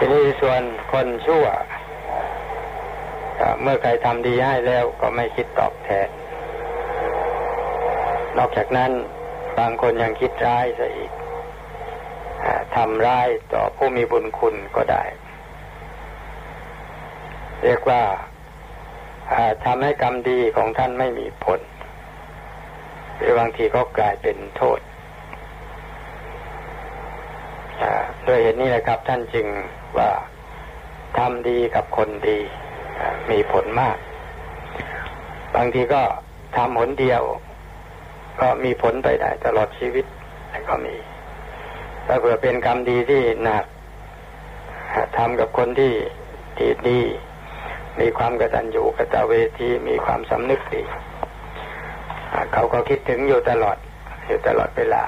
ทีนี้ส่วนคนชั่วเมื่อใครทำดีให้แล้วก็ไม่คิดตอบแทน นอกจากนั้นบางคนยังคิดร้ายซะอีกทำร้ายต่อผู้มีบุญคุณก็ได้ เรียกว่าทำให้กรรมดีของท่านไม่มีผล หรือบางทีก็กลายเป็นโทษโดยเหตุนี้นะครับท่านจึง ว่าทำดีกับคนดี มีผลมาก บางทีก็ทำหนเดียว ก็มีผลไปได้ตลอดชีวิตก็มีถ้าเผื่อเป็นกรรมดีที่หนักทำกับคนที่ที่ดี มีความกตัญญูกตเวทีมีความสำนึกดีเขาก็คิดถึงอยู่ตลอด อยู่ตลอดเวลา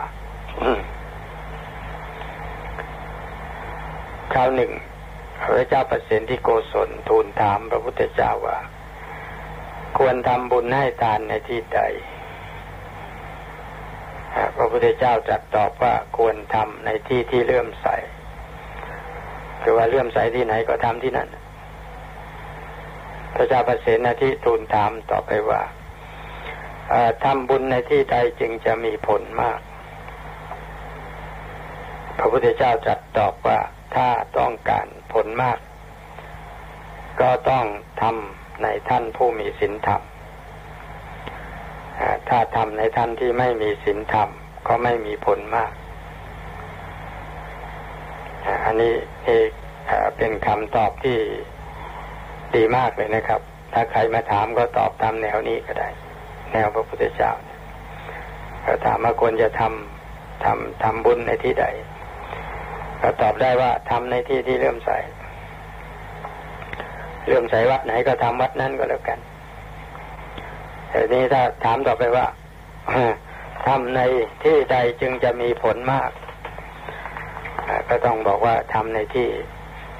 คราวหนึ่งพระเจ้าประสิทธิโกศลทูลถามพระพุทธเจ้าว่า ควรทำบุญให้ทานในที่ใดพระพุทธเจ้าจัดตอบว่าควรทำในที่ที่เลื่อมใสคือว่าเลื่อมใสที่ไหนก็ทำที่นั่น พระเจ้าประสิทธิทูลถามต่อไปว่าทำบุญในที่ใดจึงจะมีผลมาก พระพุทธเจ้าจัดตอบว่า ถ้าต้องการผลมาก ก็ต้องทำในท่านผู้มีศีลธรรมถ้าทำในท่านที่ไม่มีศีลธรรมก็ไม่มีผลมาก อันนี้เป็นคำตอบที่ดีมากเลยนะครับ ถ้าใครมาถามก็ตอบตามแนวนี้ก็ได้ แนวพระพุทธเจ้าเขาถามว่าควรจะทำทำทำบุญในที่ใด ก็ตอบได้ว่าทำในที่ที่เริ่มใสเริ่มใสวัดไหนก็ทำวัดนั้นก็แล้วกันแต่นี้ถ้าถามต่อไปว่าทำในที่ใดจึงจะมีผลมากก็ต้องบอกว่าทำในที่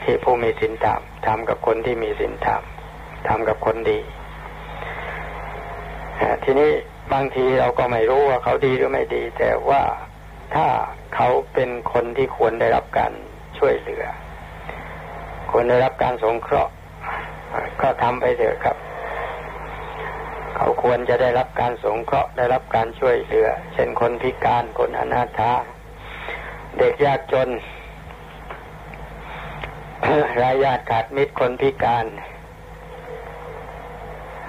ที่ผู้มีศีลธรรมทำกับคนที่มีศีลธรรมทำกับคนดีทีนี้บางทีเราก็ไม่รู้ว่าเขาดีหรือไม่ดี แต่ว่า ถ้าเขาเป็นคนที่ควรได้รับการช่วยเหลือควรได้รับการสงเคราะห์ ก็ทำไปเถอะครับ เขาควรจะได้รับการสงเคราะห์ได้รับการช่วยเหลือ เช่นคนพิการคนอนาถาเด็กยากจนรายญาติขาดมิตรคนพิการ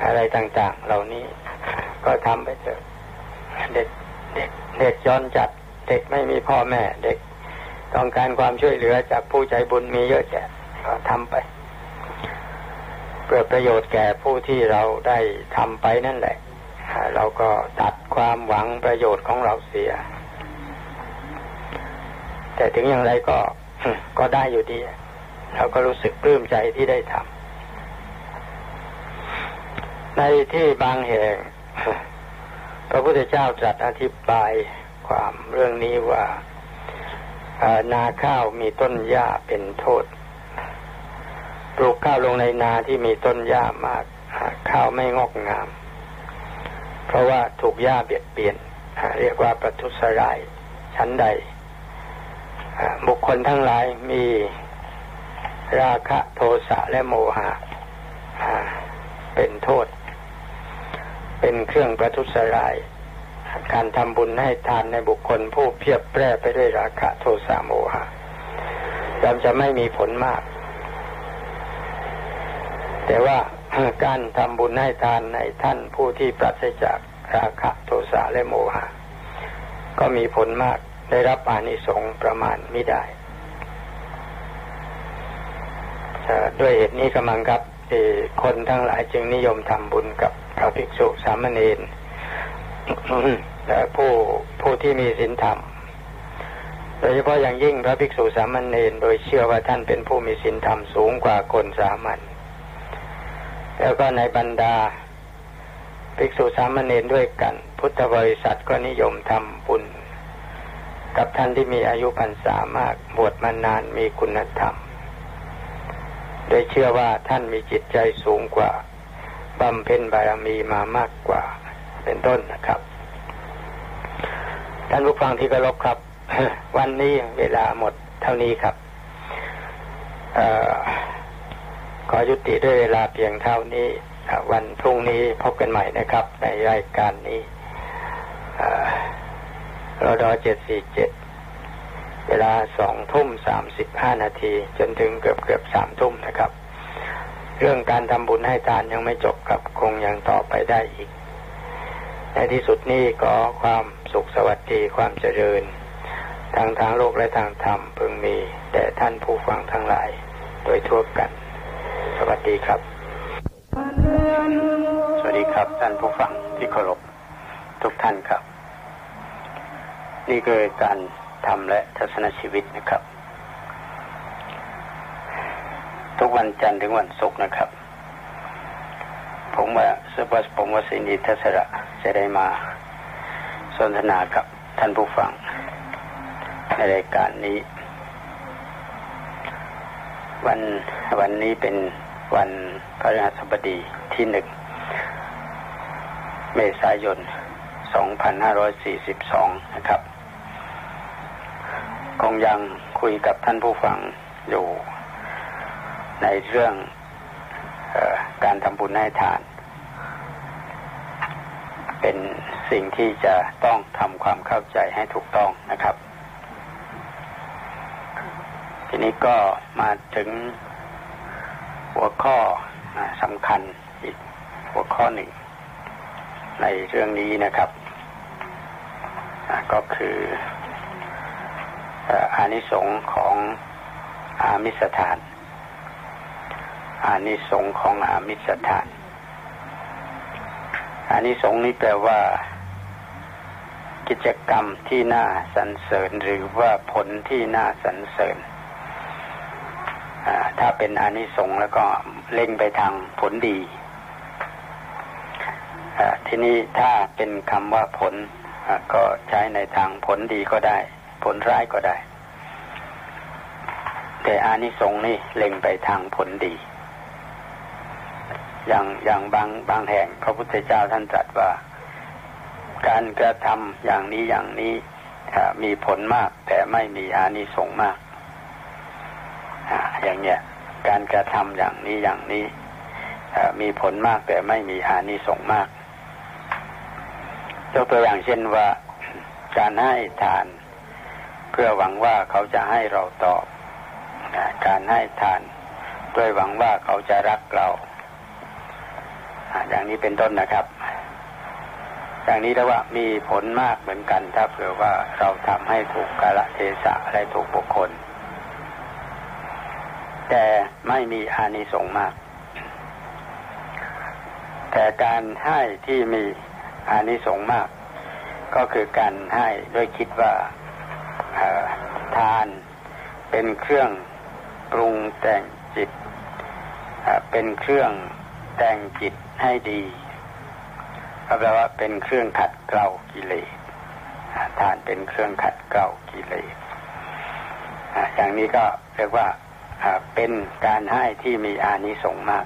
อะไรต่าง ๆ เหล่านี้ ก็ทำไปเถอะเด็กเด็กเด็กย้อนจัด เด็กไม่มีพ่อแม่เด็ก ต้องการความช่วยเหลือจากผู้ใจบุญมีเยอะแยะก็ทำไป เพื่อประโยชน์แก่ผู้ที่เราได้ทำไปนั่นแหละ เราก็ตัดความหวังประโยชน์ของเราเสีย แต่ถึงอย่างไรก็ก็ได้อยู่ดี เราก็รู้สึกปลื้มใจที่ได้ทำในที่บางแห่งพระพุทธเจ้าตรัสอธิบาย ความเรื่องนี้ว่านาข้าวมีต้นหญ้าเป็นโทษ ปลูกข้าวลงในนาที่มีต้นหญ้ามาก ข้าวไม่งอกงาม เพราะว่าถูกหญ้าเบียดเบียน เรียกว่าประทุษร้ายชั้นใด บุคคลทั้งหลายมีราคะโทสะและโมหะเป็นโทษ เป็นเครื่องประทุษร้าย การทำบุญให้ทานในบุคคลผู้เพียบแปร่ไปด้วยราคะโทสะโมหะย่อมจะไม่มีผลมาก แต่ว่าการทำบุญให้ทานในท่านผู้ที่ปราศจากราคะโทสะและโมหะ ก็มีผลมากได้รับอานิสงส์ประมาณไม่ได้ด้วยเหตุนี้กำลังครับคนทั้งหลายจึงนิยมทำบุญกับพระภิกษุสามเณร ผู้ผู้ที่มีศีลธรรม โดยเฉพาะอย่างยิ่งพระภิกษุสามเณรโดยเชื่อว่าท่านเป็นผู้มีศีลธรรมสูงกว่าคนสามัญแล้วก็ในบรรดาภิกษุสามเณรด้วยกัน พุทธบริษัทก็นิยมทำบุญ กับท่านที่มีอายุพรรษามากบวชมานานมีคุณธรรม โดยเชื่อว่าท่านมีจิตใจสูงกว่าบำเพ็ญบารมีมามากกว่า เป็นต้นนะครับ ท่านผู้ฟังที่เคารพครับ วันนี้เวลาหมดเท่านี้ครับขอยุติด้วยเวลาเพียงเท่านี้ วันพรุ่งนี้พบกันใหม่นะครับ ในรายการนี้รอดอเจ็ดสี่เจ็ดเวลาสองทุ่มสามสิบห้านาที จนถึงเกือบเกือบสามทุ่มนะครับ เรื่องการทำบุญให้ทานยังไม่จบครับ คงยังต่อไปได้อีก ในที่สุดนี้ก็ความ สุขสวัสดีความเจริญทางทางโลกและทางธรรมพึงมีแต่ท่านผู้ฟังทั้งหลาย โดยทั่วกัน สวัสดีครับ สวัสดีครับท่านผู้ฟังที่เคารพทุกท่านครับ นี่คือการทำและทัศนชีวิตนะครับ ทุกวันจันทร์ถึงวันศุกร์นะครับ ผมว่าสุภาผมว่าสินีทัศระจะได้มา สนทนากับท่านผู้ฟังในรายการนี้ วันวันนี้เป็นวันพระราชบดีที่หนึ่งเมษายน 2542 นะครับ คงยังคุยกับท่านผู้ฟังอยู่ในเรื่องออการทำบุญให้ทาน เป็นสิ่งที่จะต้องทำความเข้าใจให้ถูกต้องนะครับ ทีนี้ก็มาถึงหัวข้อสำคัญอีกหัวข้อหนึ่ง ในเรื่องนี้นะครับ ก็คืออานิสงส์ของอามิสถาน อานิสงส์ของอามิสถาน อานิสงส์นี้แปลว่า กิจกรรมที่น่าสรรเสริญหรือว่าผลที่น่าสรรเสริญถ้าเป็นอานิสงส์แล้วก็เล็งไปทางผลดีทีนี้ถ้าเป็นคำว่าผลก็ใช้ในทางผลดีก็ได้ ผลร้ายก็ได้ แต่อานิสงส์นี่เล็งไปทางผลดี อย่างอย่างบางบางแห่งพระพุทธเจ้าท่านตรัสว่า การกระทำอย่างนี้อย่างนี้มีผลมาก แต่ไม่มีอานิสงส์มากอย่างเนี้ยการกระทำอย่างนี้อย่างนี้มีผลมากแต่ไม่มีอานิสงส์มากยกตัวอย่างเช่นว่าการให้ทาน เพื่อหวังว่าเขาจะให้เราตอบ การให้ทาน ด้วยหวังว่าเขาจะรักเรา อย่างนี้เป็นต้นนะครับ อย่างนี้แต่ว่ามีผลมากเหมือนกันถ้าเผื่อว่าเราทำให้ถูกกาลเทศะและถูกบุคคล แต่ไม่มีอานิสงส์มาก แต่การให้ที่มีอานิสงส์มาก ก็คือการให้ด้วยคิดว่าทานเป็นเครื่องปรุงแต่งจิตเป็นเครื่องแต่งจิต ให้ดีก็แปลว่าเป็นเครื่องขัดเกลากิเลสทานเป็นเครื่องขัดเกลากิเลสอย่างนี้ก็เรียกว่าเป็นการให้ที่มีอานิสงส์มาก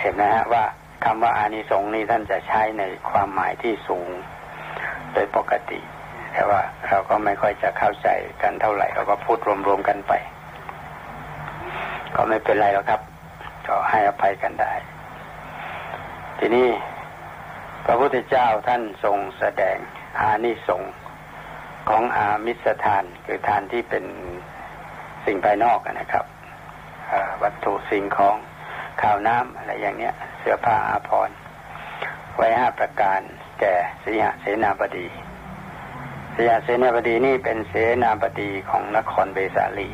เห็นนะฮะว่าคำว่าอานิสงส์นี้ท่านจะใช้ในความหมายที่สูงโดยปกติ แต่ว่าเราก็ไม่ค่อยจะเข้าใจกันเท่าไหร่ เราก็พูดรวมๆกันไป ก็ไม่เป็นไรหรอกครับ ก็ให้อภัยกันได้ ทีนี้พระพุทธเจ้าท่านทรงแสดงอานิสงส์ของอามิสทาน คือทานที่เป็นสิ่งภายนอกนะครับวัตถุสิ่งของข้าวน้ำอะไรอย่างเนี้ย เสื้อผ้าอาภรณ์ไว้ห้าประการแก่สีหเสนาบดีสีหเสนาบดีนี่เป็นเสนาบดีของนครเบสาลี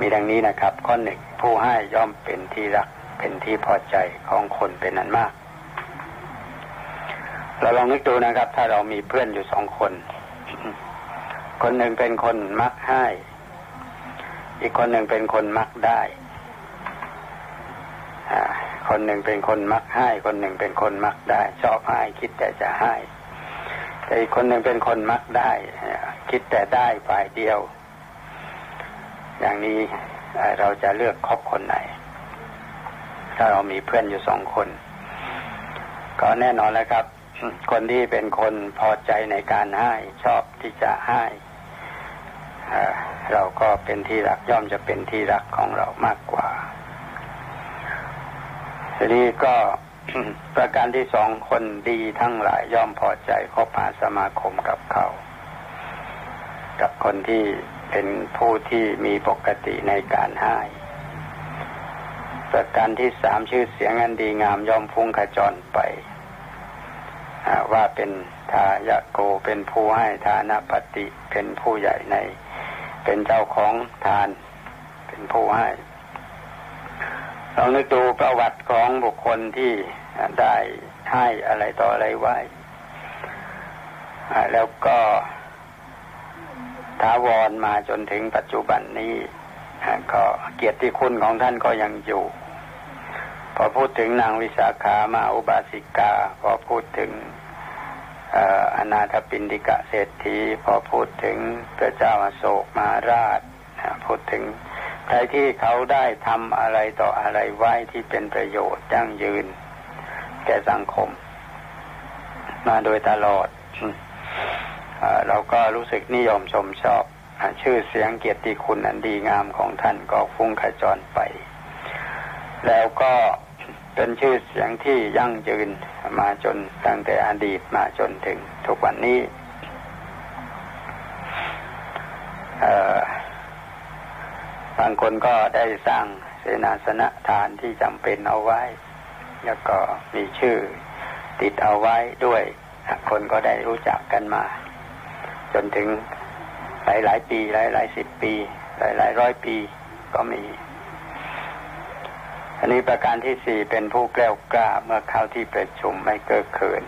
มีดังนี้นะครับ ข้อหนึ่ง ผู้ให้ย่อมเป็นที่รักเป็นที่พอใจของคนเป็นนั้นมาก เราลองนึกดูนะครับ ถ้าเรามีเพื่อนอยู่สองคน คนหนึ่งเป็นคนมักให้ อีกคนหนึ่งเป็นคนมักได้คนหนึ่งเป็นคนมักให้ คนหนึ่งเป็นคนมักได้ ชอบให้คิดแต่จะให้ แต่อีกคนหนึ่งเป็นคนมักได้ คิดแต่ได้ฝ่ายเดียว อย่างนี้ เราจะเลือกคบคนไหน ถ้าเรามีเพื่อนอยู่สองคน ก็แน่นอนแล้วครับ คนที่เป็นคนพอใจในการให้ชอบที่จะให้เราก็เป็นที่รักย่อมจะเป็นที่รักของเรามากกว่าทีนี้ก็ประการที่สองคนดีทั้งหลายย่อมพอใจคบหาสมาคมกับเขา กับคนที่ เป็นผู้ที่มีปกติในการให้ประการที่สามชื่อเสียงอันดีงามย่อมฟุ้งขจรไป ว่าเป็นทายะโกเป็นผู้ให้ทานปฏิเป็นผู้ใหญ่ใน เป็นเจ้าของทาน เป็นผู้ให้ลองนึกดูประวัติของบุคคลที่ได้ให้อะไรต่ออะไรไว้ แล้วก็ ท้าวรมาจนถึงปัจจุบันนี้ก็เกียรติคุณของท่านก็ยังอยู่ พอพูดถึงนางวิสาขามาอุบาสิกา พอพูดถึงอนาถปินดิกะเศรษฐี พอพูดถึงพระเจ้าอโศกมาราชพูดถึงใครที่เขาได้ทำอะไรต่ออะไรไว้ที่เป็นประโยชน์ยั่งยืน แก่สังคม มาโดยตลอด เราก็รู้สึกนิยมชมชอบชื่อเสียงเกียรติคุณอันดีงามของท่านก็ฟุ้งขจรไป แล้วก็เป็นชื่อเสียงที่ยั่งยืนมาจนตั้งแต่อดีตมาจนถึงทุกวันนี้บางคนก็ได้สร้างเสนาสนะทานที่จำเป็นเอาไว้ แล้วก็มีชื่อติดเอาไว้ด้วย คนก็ได้รู้จักกันมา จนถึงหลายหลายปีหลายหลายสิบปี หลายหลายร้อยปีก็มี อันนี้ประการที่สี่เป็นผู้แกล้วกล้าเมื่อเข้าที่ประชุมไม่เก้อเขิน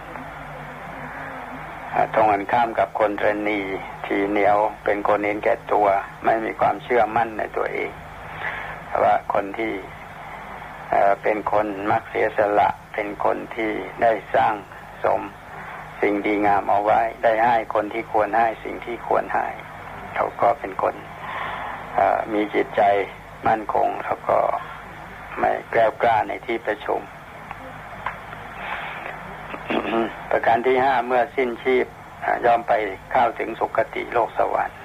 ตรงกันข้ามกับคนเรนีทีเหนียวเป็นคนเห็นแก่ตัว ไม่มีความเชื่อมั่นในตัวเองว่าคนที่เป็นคนมักเสียสละ เป็นคนที่ได้สร้างสม สิ่งดีงามเอาไว้ ได้ให้คนที่ควรให้สิ่งที่ควรให้เขาก็เป็นคนมีจิตใจมั่นคงแล้วก็ไม่แกล้วกล้าในที่ประชุม ประการที่ห้าเมื่อสิ้นชีพย่อมไปเข้าถึงสุคติโลกสวรรค์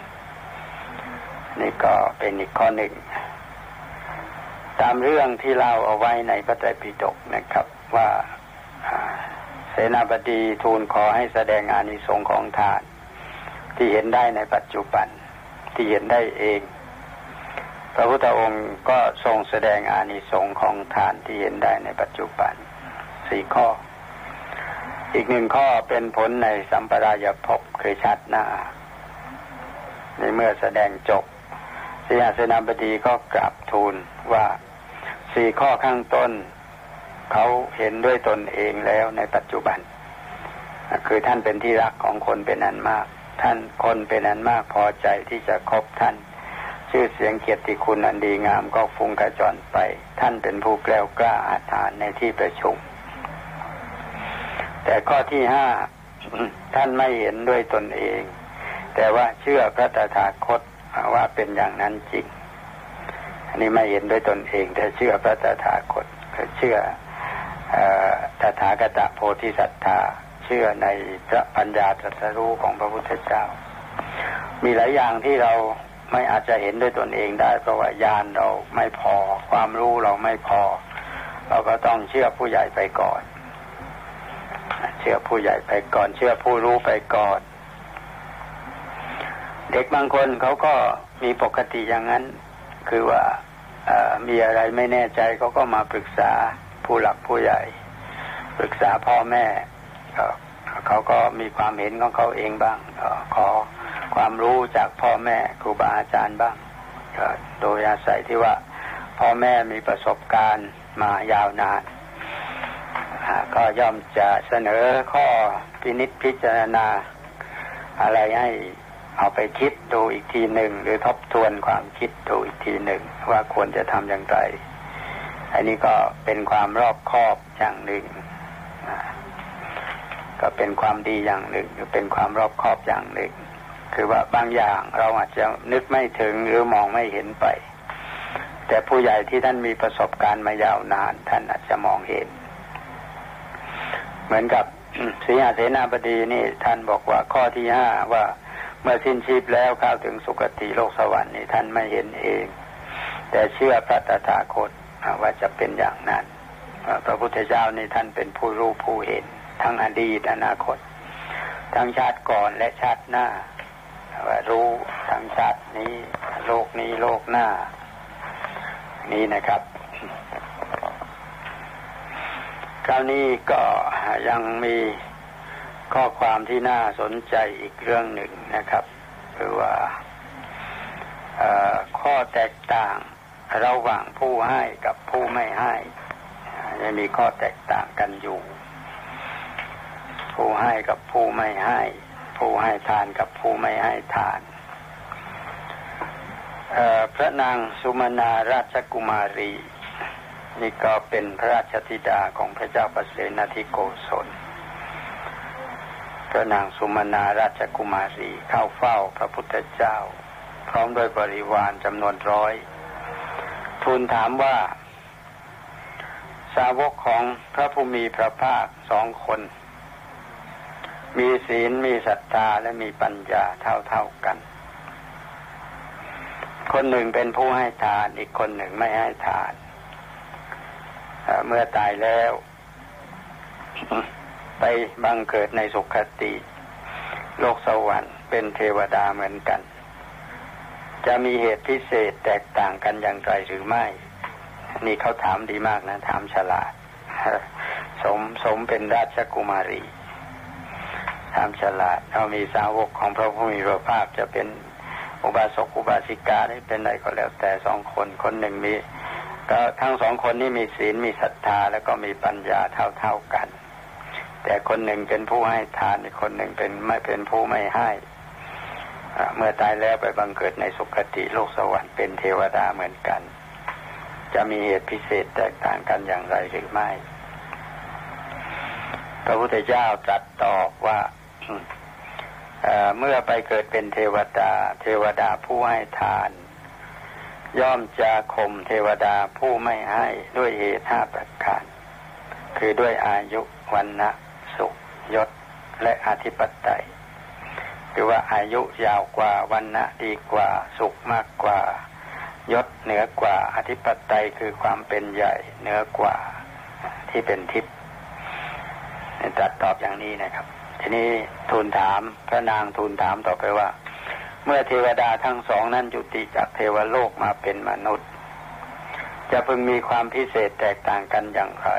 นี่ก็เป็นอีกข้อหนึ่ง ตามเรื่องที่เล่าเอาไว้ในพระไตรปิฎกนะครับ ว่า เสนาบดีทูลขอให้แสดงอานิสงส์ของทาน ที่เห็นได้ในปัจจุบันที่เห็นได้เอง พระพุทธองค์ก็ทรงแสดงอานิสงส์ของทานที่เห็นได้ในปัจจุบันสี่ข้อ อีกหนึ่งข้อเป็นผลในสัมปรายภพคือชัดหน้า ในเมื่อแสดงจบสียาเสนาบดีก็กราบทูลว่าสี่ข้อข้างต้น เขาเห็นด้วยตนเองแล้วในปัจจุบัน คือท่านเป็นที่รักของคนเป็นอันมาก ท่านคนเป็นอันมากพอใจที่จะคบท่าน ชื่อเสียงเกียรติคุณอันดีงามก็ฟุ้งกระจรไป ท่านเป็นผู้แกล้วกล้าอาถานในที่ประชุม แต่ข้อที่ห้าท่านไม่เห็นด้วยตนเอง แต่ว่าเชื่อพระตถาคตว่าเป็นอย่างนั้นจริง อันนี้ไม่เห็นด้วยตนเอง แต่เชื่อพระตถาคตเชื่อ ตถาคตโพธิสัตธาเชื่อในพระปัญญาตรัสรู้ของพระพุทธเจ้า มีหลายอย่างที่เราไม่อาจจะเห็นด้วยตนเองได้เพราะว่าญาณเราไม่พอ ความรู้เราไม่พอ เราก็ต้องเชื่อผู้ใหญ่ไปก่อน เชื่อผู้ใหญ่ไปก่อน เชื่อผู้รู้ไปก่อน เด็กบางคนเขาก็มีปกติอย่างนั้น คือว่ามีอะไรไม่แน่ใจเขาก็มาปรึกษา ผู้หลักผู้ใหญ่ปรึกษาพ่อแม่เขาก็มีความเห็นของเขาเองบ้างขอความรู้จากพ่อแม่ครูบาอาจารย์บ้างโดยอาศัยที่ว่าพ่อแม่มีประสบการณ์มายาวนานก็ย่อมจะเสนอข้อพินิษพิจารณา อะไรให้เอาไปคิดดูอีกทีหนึ่ง หรือทบทวนความคิดดูอีกทีหนึ่ง ว่าควรจะทำอย่างไร อันนี้ก็เป็นความรอบคอบอย่างหนึ่ง ก็เป็นความดีอย่างหนึ่งหรือเป็นความรอบคอบอย่างหนึ่ง คือว่าบางอย่างเราอาจจะนึกไม่ถึงหรือมองไม่เห็นไป แต่ผู้ใหญ่ที่ท่านมีประสบการณ์มายาวนาน ท่านอาจจะมองเห็น เหมือนกับสีหาเสนาบดีนี่ท่านบอกว่าข้อที่ห้าว่าเมื่อสิ้นชีพแล้วเข้าถึงสุคติโลกสวรรค์นี่ท่านไม่เห็นเอง แต่เชื่อพระตถาคต ว่าจะเป็นอย่างนั้นพระพุทธเจ้านี่ท่านเป็นผู้รู้ผู้เห็น ทั้งอดีตอนาคต ทั้งชาติก่อนและชาติหน้าว่ารู้ทั้งชาตินี้โลกนี้โลกหน้า นี้นะครับ คราวนี้ก็ยังมีข้อความที่น่าสนใจอีกเรื่องหนึ่งนะครับ คือว่าข้อแตกต่าง ระหว่างผู้ให้กับผู้ไม่ให้จะมีข้อแตกต่างกันอยู่ ผู้ให้กับผู้ไม่ให้ ผู้ให้ทานกับผู้ไม่ให้ทานพระนางสุมาณาราชกุมารี นี่ก็เป็นพระราชธิดาของพระเจ้าปเสนทิโกศลพระนางสุมาณาราชกุมารีเข้าเฝ้าพระพุทธเจ้า พร้อมด้วยบริวารจำนวนร้อย ทูลถามว่า สาวกของพระผู้มีพระภาคสองคน มีศีลมีศรัทธาและมีปัญญาเท่าเท่ากัน คนหนึ่งเป็นผู้ให้ทาน อีกคนหนึ่งไม่ให้ทาน เมื่อตายแล้ว ไปบังเกิดในสุขติ โลกสวรรค์เป็นเทวดาเหมือนกัน จะมีเหตุพิเศษแตกต่างกันอย่างไรหรือไม่ นี่เขาถามดีมากนะ ถามฉลาด สมสมเป็นราชกุมารีถามฉลาดเขามีสาวกของพระผู้มีพระภาคจะเป็นอุบาสกอุบาสิกาได้เป็นอะไรก็แล้วแต่สองคนคนหนึ่งมี ก็ทั้งสองคนนี้มีศีลมีศรัทธาแล้วก็มีปัญญาเท่าเท่ากัน แต่คนหนึ่งเป็นผู้ให้ทานอีกคนหนึ่งเป็นไม่เป็นผู้ไม่ให้ เมื่อตายแล้วไปบังเกิดในสุคติโลกสวรรค์เป็นเทวดาเหมือนกัน จะมีเหตุพิเศษแตกต่างกันอย่างไรหรือไม่ พระพุทธเจ้าตรัสตอบว่าเมื่อไปเกิดเป็นเทวดา เทวดาผู้ให้ทาน ย่อมจะข่มเทวดาผู้ไม่ให้ด้วยเหตุห้าประการ คือด้วยอายุวันนะสุขยศและอธิปไตย คือว่าอายุยาวกว่าวันนะดีกว่า สุขมากกว่า ยศเหนือกว่าอธิปไตยคือความเป็นใหญ่เหนือกว่าที่เป็นทิพย์จัดตอบอย่างนี้นะครับ ทีนี้ทูลถามพระนางทูลถามต่อไปว่า เมื่อเทวดาทั้งสองนั้นจุติจากเทวโลกมาเป็นมนุษย์ จะพึงมีความพิเศษแตกต่างกันอย่างไร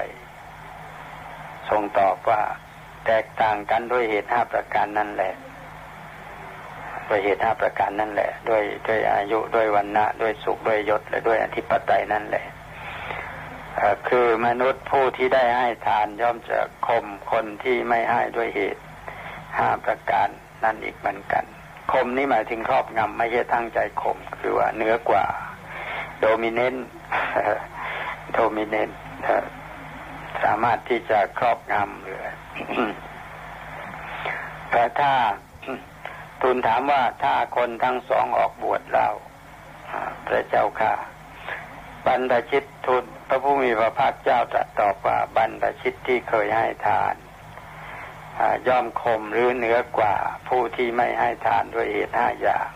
ทรงตอบว่าแตกต่างกันด้วยเหตุห้าประการนั่นแหละ ด้วยเหตุห้าประการนั่นแหละ ด้วยด้วยอายุด้วยวันนะด้วยสุขด้วยยศและด้วยอธิปไตยนั่นแหละคือมนุษย์ผู้ที่ได้ให้ทานย่อมจะข่มคนที่ไม่ให้ด้วยเหตุห้าประการนั่นอีกเหมือนกันข่มนี่หมายถึงครอบงำไม่ใช่ตั้งใจข่มคือว่าเนื้อกว่า โดมิเนนโดมิเนนสามารถที่จะครอบงำหรือแต่ถ้า ทูลถามว่าถ้าคนทั้งสองออกบวชเราพระเจ้าค่ะบรรพชิตทูลพระผู้มีพระภาคเจ้าตรัสตอบว่าบรรพชิตที่เคยให้ทานย่อมคมหรือเหนือกว่าผู้ที่ไม่ให้ทานด้วยเหตุห้าอย่าง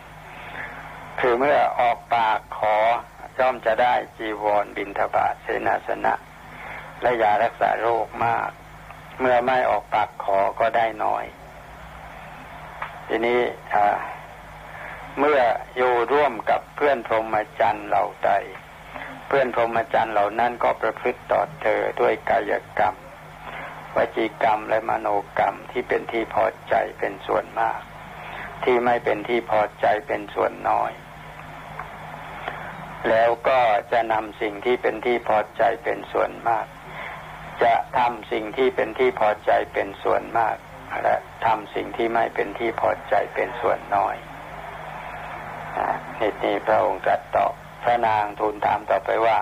คือเมื่อออกปากขอย่อมจะได้จีวรบินทบาทเสนาสนะ และยารักษาโรคมาก เมื่อไม่ออกปากขอก็ได้น้อย ทีนี้เมื่ออยู่ร่วมกับเพื่อนพรหมจรรย์เหล่าใด เพื่อนพรหมจรรย์เหล่านั้นก็ประพฤติต่อเธอด้วยกายกรรมวจีกรรมและมโนกรรมที่เป็นที่พอใจเป็นส่วนมาก ที่ไม่เป็นที่พอใจเป็นส่วนน้อย แล้วก็จะนำสิ่งที่เป็นที่พอใจเป็นส่วนมาก จะทำสิ่งที่เป็นที่พอใจเป็นส่วนมาก และทำสิ่งที่ไม่เป็นที่พอใจเป็นส่วนน้อยนี่นี่พระองค์ตรัสตอบพระนางทูลถามต่อไปว่า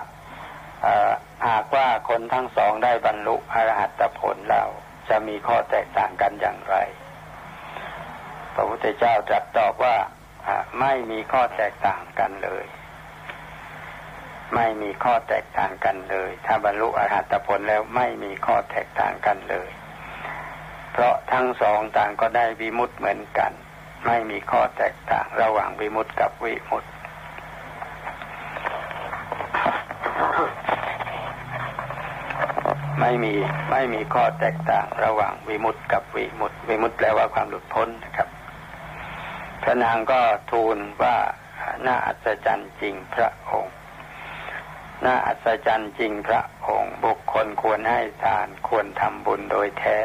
หากว่าคนทั้งสองได้บรรลุอรหัตผลแล้วจะมีข้อแตกต่างกันอย่างไร พระพุทธเจ้าตรัสตอบว่าไม่มีข้อแตกต่างกันเลย ไม่มีข้อแตกต่างกันเลย ถ้าบรรลุอรหัตผลแล้วไม่มีข้อแตกต่างกันเลย เพราะทั้งสองต่างก็ได้วิมุตเหมือนกัน ไม่มีข้อแตกต่างระหว่างวิมุตติกับวิมุตติไม่มีไม่มีข้อแตกต่างระหว่างวิมุตติกับวิมุตติวิมุตติแปลว่าความหลุดพ้นนะครับพระนางก็ทูลว่าน่าอัศจรรย์จริงพระองค์น่าอัศจรรย์จริงพระองค์ บุคคลควรให้ทานควรทำบุญโดยแท้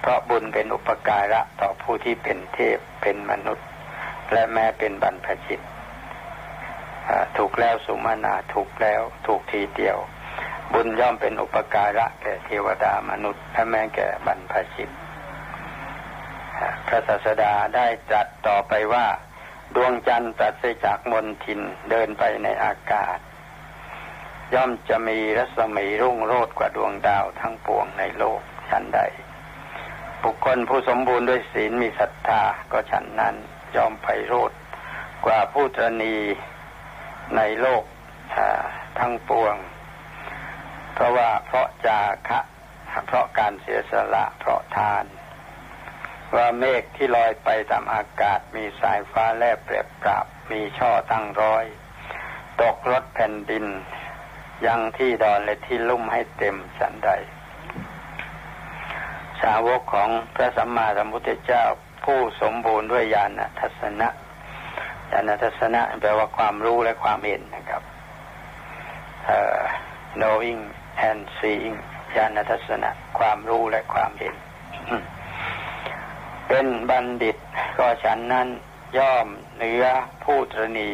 เพราะบุญเป็นอุปการะต่อผู้ที่เป็นเทพเป็นมนุษย์ และแม้เป็นบรรพชิตถูกแล้วสุมาณาถูกแล้วถูกทีเดียว บุญย่อมเป็นอุปการะแก่เทวดามนุษย์และแม้แก่บรรพชิตพระศาสดาได้ตรัสต่อไปว่า ดวงจันทร์ปราศจากมนทินเดินไปในอากาศ ย่อมจะมีรัศมีรุ่งโรจน์กว่าดวงดาวทั้งปวงในโลกชั้นใด บุคคลผู้สมบูรณ์ด้วยศีลมีศรัทธาก็ฉันนั้นยอมไปโรดกว่าผู้ตรณีในโลกทั้งปวง เพราะว่าเพราะจาคะเพราะการเสียสละเพราะทาน ว่าเมฆที่ลอยไปตามอากาศมีสายฟ้าแลบเปรียบปราบมีช่อตั้งร้อย ตกรถแผ่นดิน ยังที่ดอนและที่ลุ่มให้เต็มสันใด สาวกของพระสัมมาสัมพุทธเจ้าผู้สมบูรณ์ด้วยญาณทัศนะญาณทัศนะแปลว่าความรู้และความเห็นนะครับ uh, knowing and seeing ญาณทัศนะความรู้และความเห็น เป็นบัณฑิตก็ฉันนั้นย่อมเหนือผู้ตรณี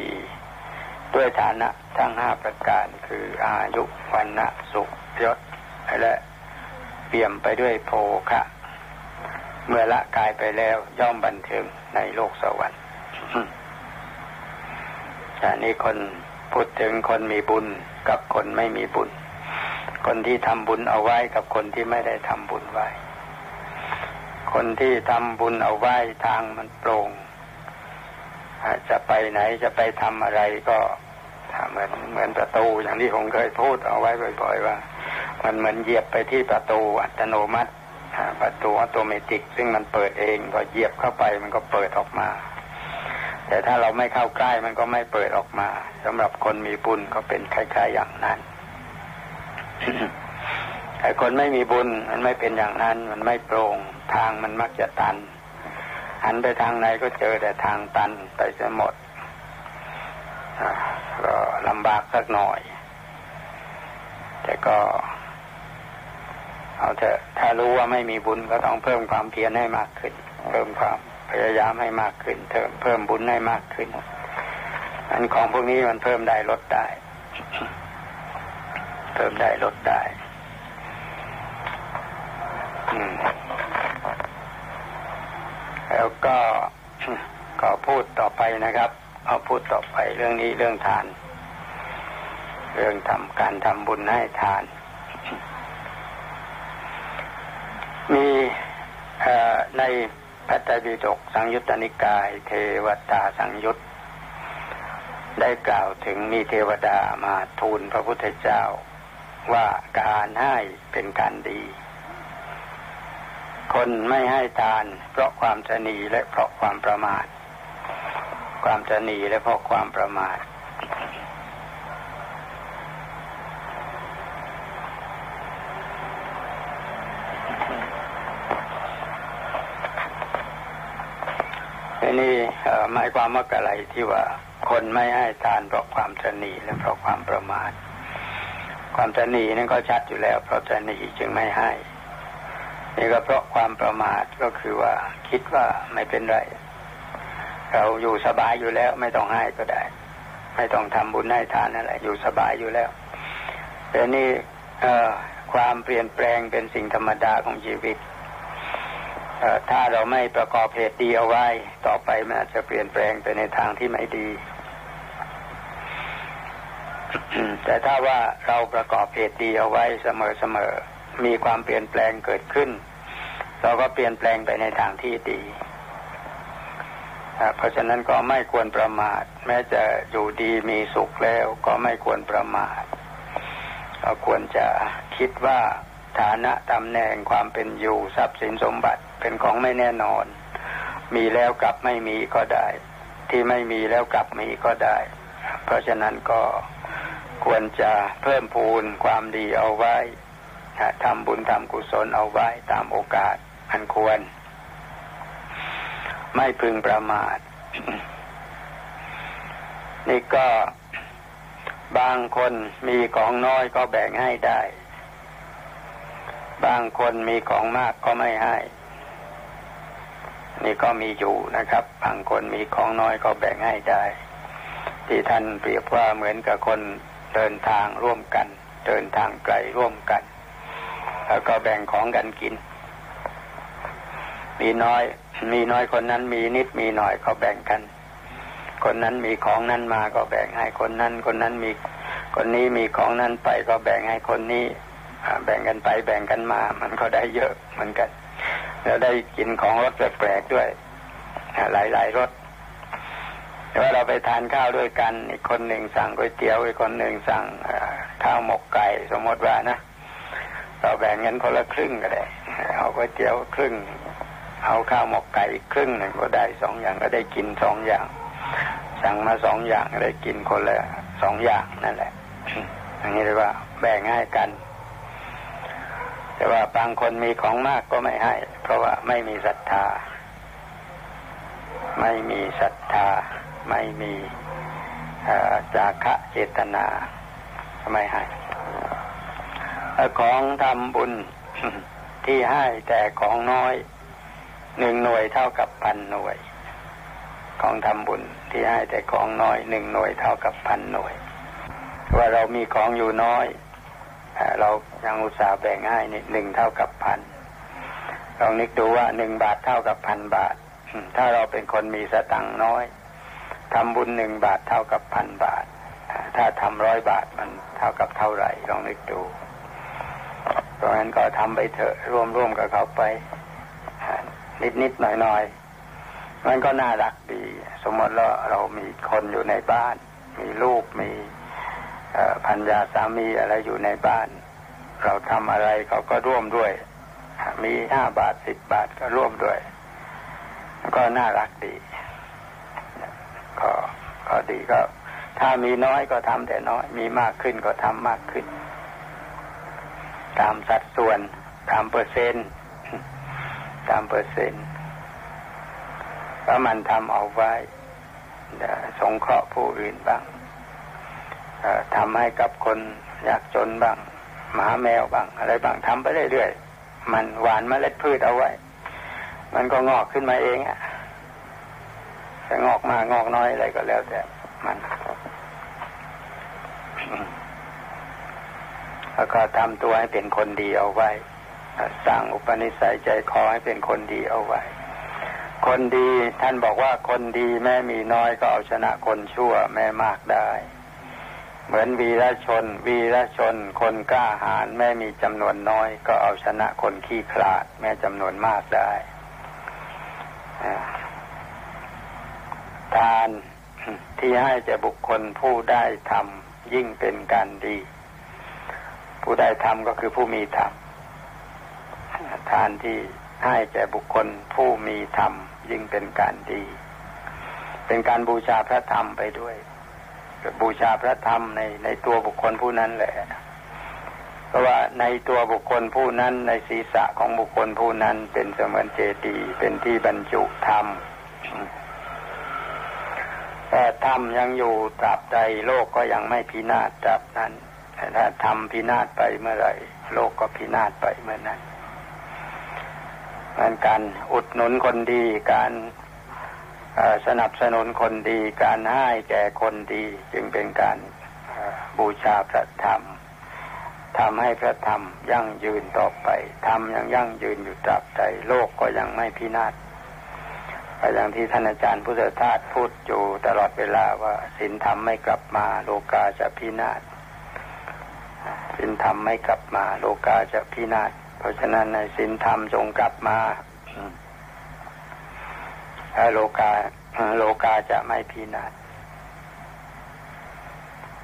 ด้วยฐานะทั้งห้าประการคืออายุวันนะสุขยศและ ปี่ยมไปด้วยโภคะ เมื่อละกายไปแล้วย่อมบันเทิงในโลกสวรรค์อันนี้คนพูดถึงคนมีบุญกับคนไม่มีบุญ คนที่ทำบุญเอาไว้กับคนที่ไม่ได้ทำบุญไว้ คนที่ทำบุญเอาไว้ทางมันโปร่งจะไปไหนจะไปทำอะไรก็เหมือนเหมือนประตูอย่างที่ผมเคยพูดเอาไว้บ่อย ๆ ว่า มันเหมือนเหยียบไปที่ประตูอัตโนมัติประตูอัตโนมัติซึ่งมันเปิดเองพอเหยียบเข้าไปมันก็เปิดออกมา แต่ถ้าเราไม่เข้าใกล้มันก็ไม่เปิดออกมาสำหรับคนมีบุญก็เป็นคล้ายๆอย่างนั้นแต่คนไม่มีบุญมันไม่เป็นอย่างนั้น มันไม่โปร่งทางมันมักจะตันหันไปทางไหนก็เจอแต่ทางตันไปซะหมดก็ลำบากสักหน่อย แต่ก็เอาเถอะถ้ารู้ว่าไม่มีบุญก็ต้องเพิ่มความเพียรให้มากขึ้น เพิ่มความพยายามให้มากขึ้นเพิ่มเพิ่มบุญให้มากขึ้นอันของพวกนี้มันเพิ่มได้ลดได้ เพิ่มได้ลดได้แล้วก็ก็พูดต่อไปนะครับ เอาพูดต่อไปเรื่องนี้เรื่องทาน เรื่องทำการทำบุญให้ทาน มีในพระไตรปิฎกสังยุตตนิกาย เทวตาสังยุตได้กล่าวถึงมีเทวดามาทูลพระพุทธเจ้า ว่าการให้เป็นการดี คนไม่ให้ทาน เพราะความจะนีและเพราะความประมาท ความจะนีและเพราะความประมาท นี่หมายความว่าอะไรที่ว่าคนไม่ให้ทานเพราะความจะนีและเพราะความประมาท ความจะนีนั่นก็ชัดอยู่แล้ว เพราะจะนีจึงไม่ให้นี่ก็เพราะความประมาทก็คือว่าคิดว่าไม่เป็นไร เราอยู่สบายอยู่แล้ว ไม่ต้องให้ก็ได้ ไม่ต้องทำบุญให้ทานนั่นแหละอยู่สบายอยู่แล้วแต่นี่ความเปลี่ยนแปลงเป็นสิ่งธรรมดาของชีวิต ถ้าเราไม่ประกอบเหตุดีเอาไว้ ต่อไปมันอาจจะเปลี่ยนแปลงไปในทางที่ไม่ดี แต่ถ้าว่าเราประกอบเหตุดีเอาไว้เสมอๆมีความเปลี่ยนแปลงเกิดขึ้น เราก็เปลี่ยนแปลงไปในทางที่ดีเพราะฉะนั้นก็ไม่ควรประมาท แม้จะอยู่ดีมีสุขแล้วก็ไม่ควรประมาทเราควรจะคิดว่าฐานะตำแหน่งความเป็นอยู่ทรัพย์สินสมบัติ เป็นของไม่แน่นอน มีแล้วกลับไม่มีก็ได้ ที่ไม่มีแล้วกลับมีก็ได้ เพราะฉะนั้นก็ควรจะเพิ่มพูนความดีเอาไว้ทำบุญทำกุศลเอาไว้ตามโอกาสอันควร ไม่พึงประมาท นี่ก็บางคนมีของน้อยก็แบ่งให้ได้ บางคนมีของมากก็ไม่ให้ นี่ก็มีอยู่นะครับ บางคนมีของน้อยก็แบ่งให้ได้ ที่ท่านเปรียบว่าเหมือนกับคนเดินทางร่วมกัน เดินทางไกลร่วมกัน แล้วก็แบ่งของกันกิน มีน้อย มีน้อยคนนั้นมีนิดมีหน่อยก็แบ่งกัน คนนั้นมีของนั้นมาก็แบ่งให้คนนั้น คนนั้นมีคนนี้มีของนั้นไปก็แบ่งให้คนนี้แบ่งกันไปแบ่งกันมา มันก็ได้เยอะเหมือนกัน แล้วได้กินของรสแปลกๆด้วยหลายๆรสแต่ว่าเราไปทานข้าวด้วยกัน อีกคนหนึ่งสั่งก๋วยเตี๋ยวอีกคนหนึ่งสั่งข้าวหมกไก่สมมติว่านะเราแบ่งเงินคนละครึ่งก็ได้เอาก๋วยเตี๋ยวครึ่ง เอาข้าวหมกไก่ครึ่งหนึ่งก็ได้สองอย่างก็ได้กินสองอย่าง สั่งมาสองอย่างได้กินคนละสองอย่างนั่นแหละอย่างนี้เรียกว่าแบ่งให้กัน แต่ว่าบางคนมีของมากก็ไม่ให้ เพราะว่าไม่มีศรัทธา ไม่มีศรัทธา ไม่มีจาคะเจตนาไม่ให้ของทำบุญที่ให้แต่ของน้อยหนึ่งหน่วยเท่ากับพันหน่วย ของทำบุญที่ให้แต่ของน้อยหนึ่งหน่วยเท่ากับพันหน่วย ว่าเรามีของอยู่น้อย เรายังอุตส่าห์แบ่งให้นี่หนึ่งเท่ากับพันลองนึกดูว่าหนึ่งบาทเท่ากับพันบาท ถ้าเราเป็นคนมีสตังค์น้อยทำบุญหนึ่งบาทเท่ากับพันบาท ถ้าทำร้อยบาทมันเท่ากับเท่าไหร่ลองนึกดูเพราะฉะนั้นก็ทำไปเถอะร่วมร่วมกับเขาไป นิดนิดหน่อยหน่อยมันก็น่ารักดี สมมติเราเรามีคนอยู่ในบ้าน มีลูกมี พันยาสามีอะไรอยู่ในบ้าน เราทำอะไรเขาก็ร่วมด้วย มีห้าบาทสิบบาทก็ร่วมด้วย ก็น่ารักดีก็ก็ดีก็ ถ้ามีน้อยก็ทำแต่น้อย มีมากขึ้นก็ทำมากขึ้น ตามสัดส่วนตามเปอร์เซ็นต์ตามเปอร์เซ็นต์ก็มันทำเอาไว้สงเคราะห์ผู้อื่นบ้าง ทำให้กับคนยากจนบ้าง หมาแมวบ้าง อะไรบ้างทำไปเรื่อยๆมันหวานมเมล็ดพืชเอาไว้ มันก็งอกขึ้นมาเองอะจะงอกมางอกน้อยอะไรก็แล้วแต่มันแล้วก็ทำตัวให้เป็นคนดีเอาไว้ สร้างอุปนิสัยใจคอให้เป็นคนดีเอาไว้ คนดีท่านบอกว่าคนดีแม่มีน้อยก็เอาชนะคนชั่วแม่มากได้ เหมือนวีรชน วีรชน คนกล้าหาญแม่มีจำนวนน้อย ก็เอาชนะคนขี้ขลาด แม่จำนวนมากได้ทานที่ให้แก่บุคคลผู้ได้ทำยิ่งเป็นการดี ผู้ได้ทำก็คือผู้มีธรรมทานที่ให้แก่บุคคลผู้มีธรรมยิ่งเป็นการดี เป็นการบูชาพระธรรมไปด้วย บูชาพระธรรมในในตัวบุคคลผู้นั้นแหละ เพราะว่าในตัวบุคคลผู้นั้นในศีรษะของบุคคลผู้นั้นเป็นเสมือนเจดีย์เป็นที่บรรจุธรรมแต่ธรรมยังอยู่ตราบใดโลกก็ยังไม่พินาศตราบนั้นแต่ถ้าธรรมพินาศไปเมื่อไหร่ โลกก็พินาศไปเมื่อนั้นมันการอุดหนุนคนดีการ สนับสนุนคนดีการให้แก่คนดีจึงเป็นการบูชาพระธรรมทำให้พระธรรมยั่งยืนต่อไปธรรมยังยั่งยืนอยู่ตราบใดโลกก็ยังไม่พินาศอย่างที่ท่านอาจารย์พุทธทาสพูดอยู่ตลอดเวลาว่าสินธรรมไม่กลับมา โลกาจะพินาศสินธรรมไม่กลับมา โลกาจะพินาศเพราะฉะนั้นในสินธรรมจงกลับมา โลกาโลกาจะไม่พินาศ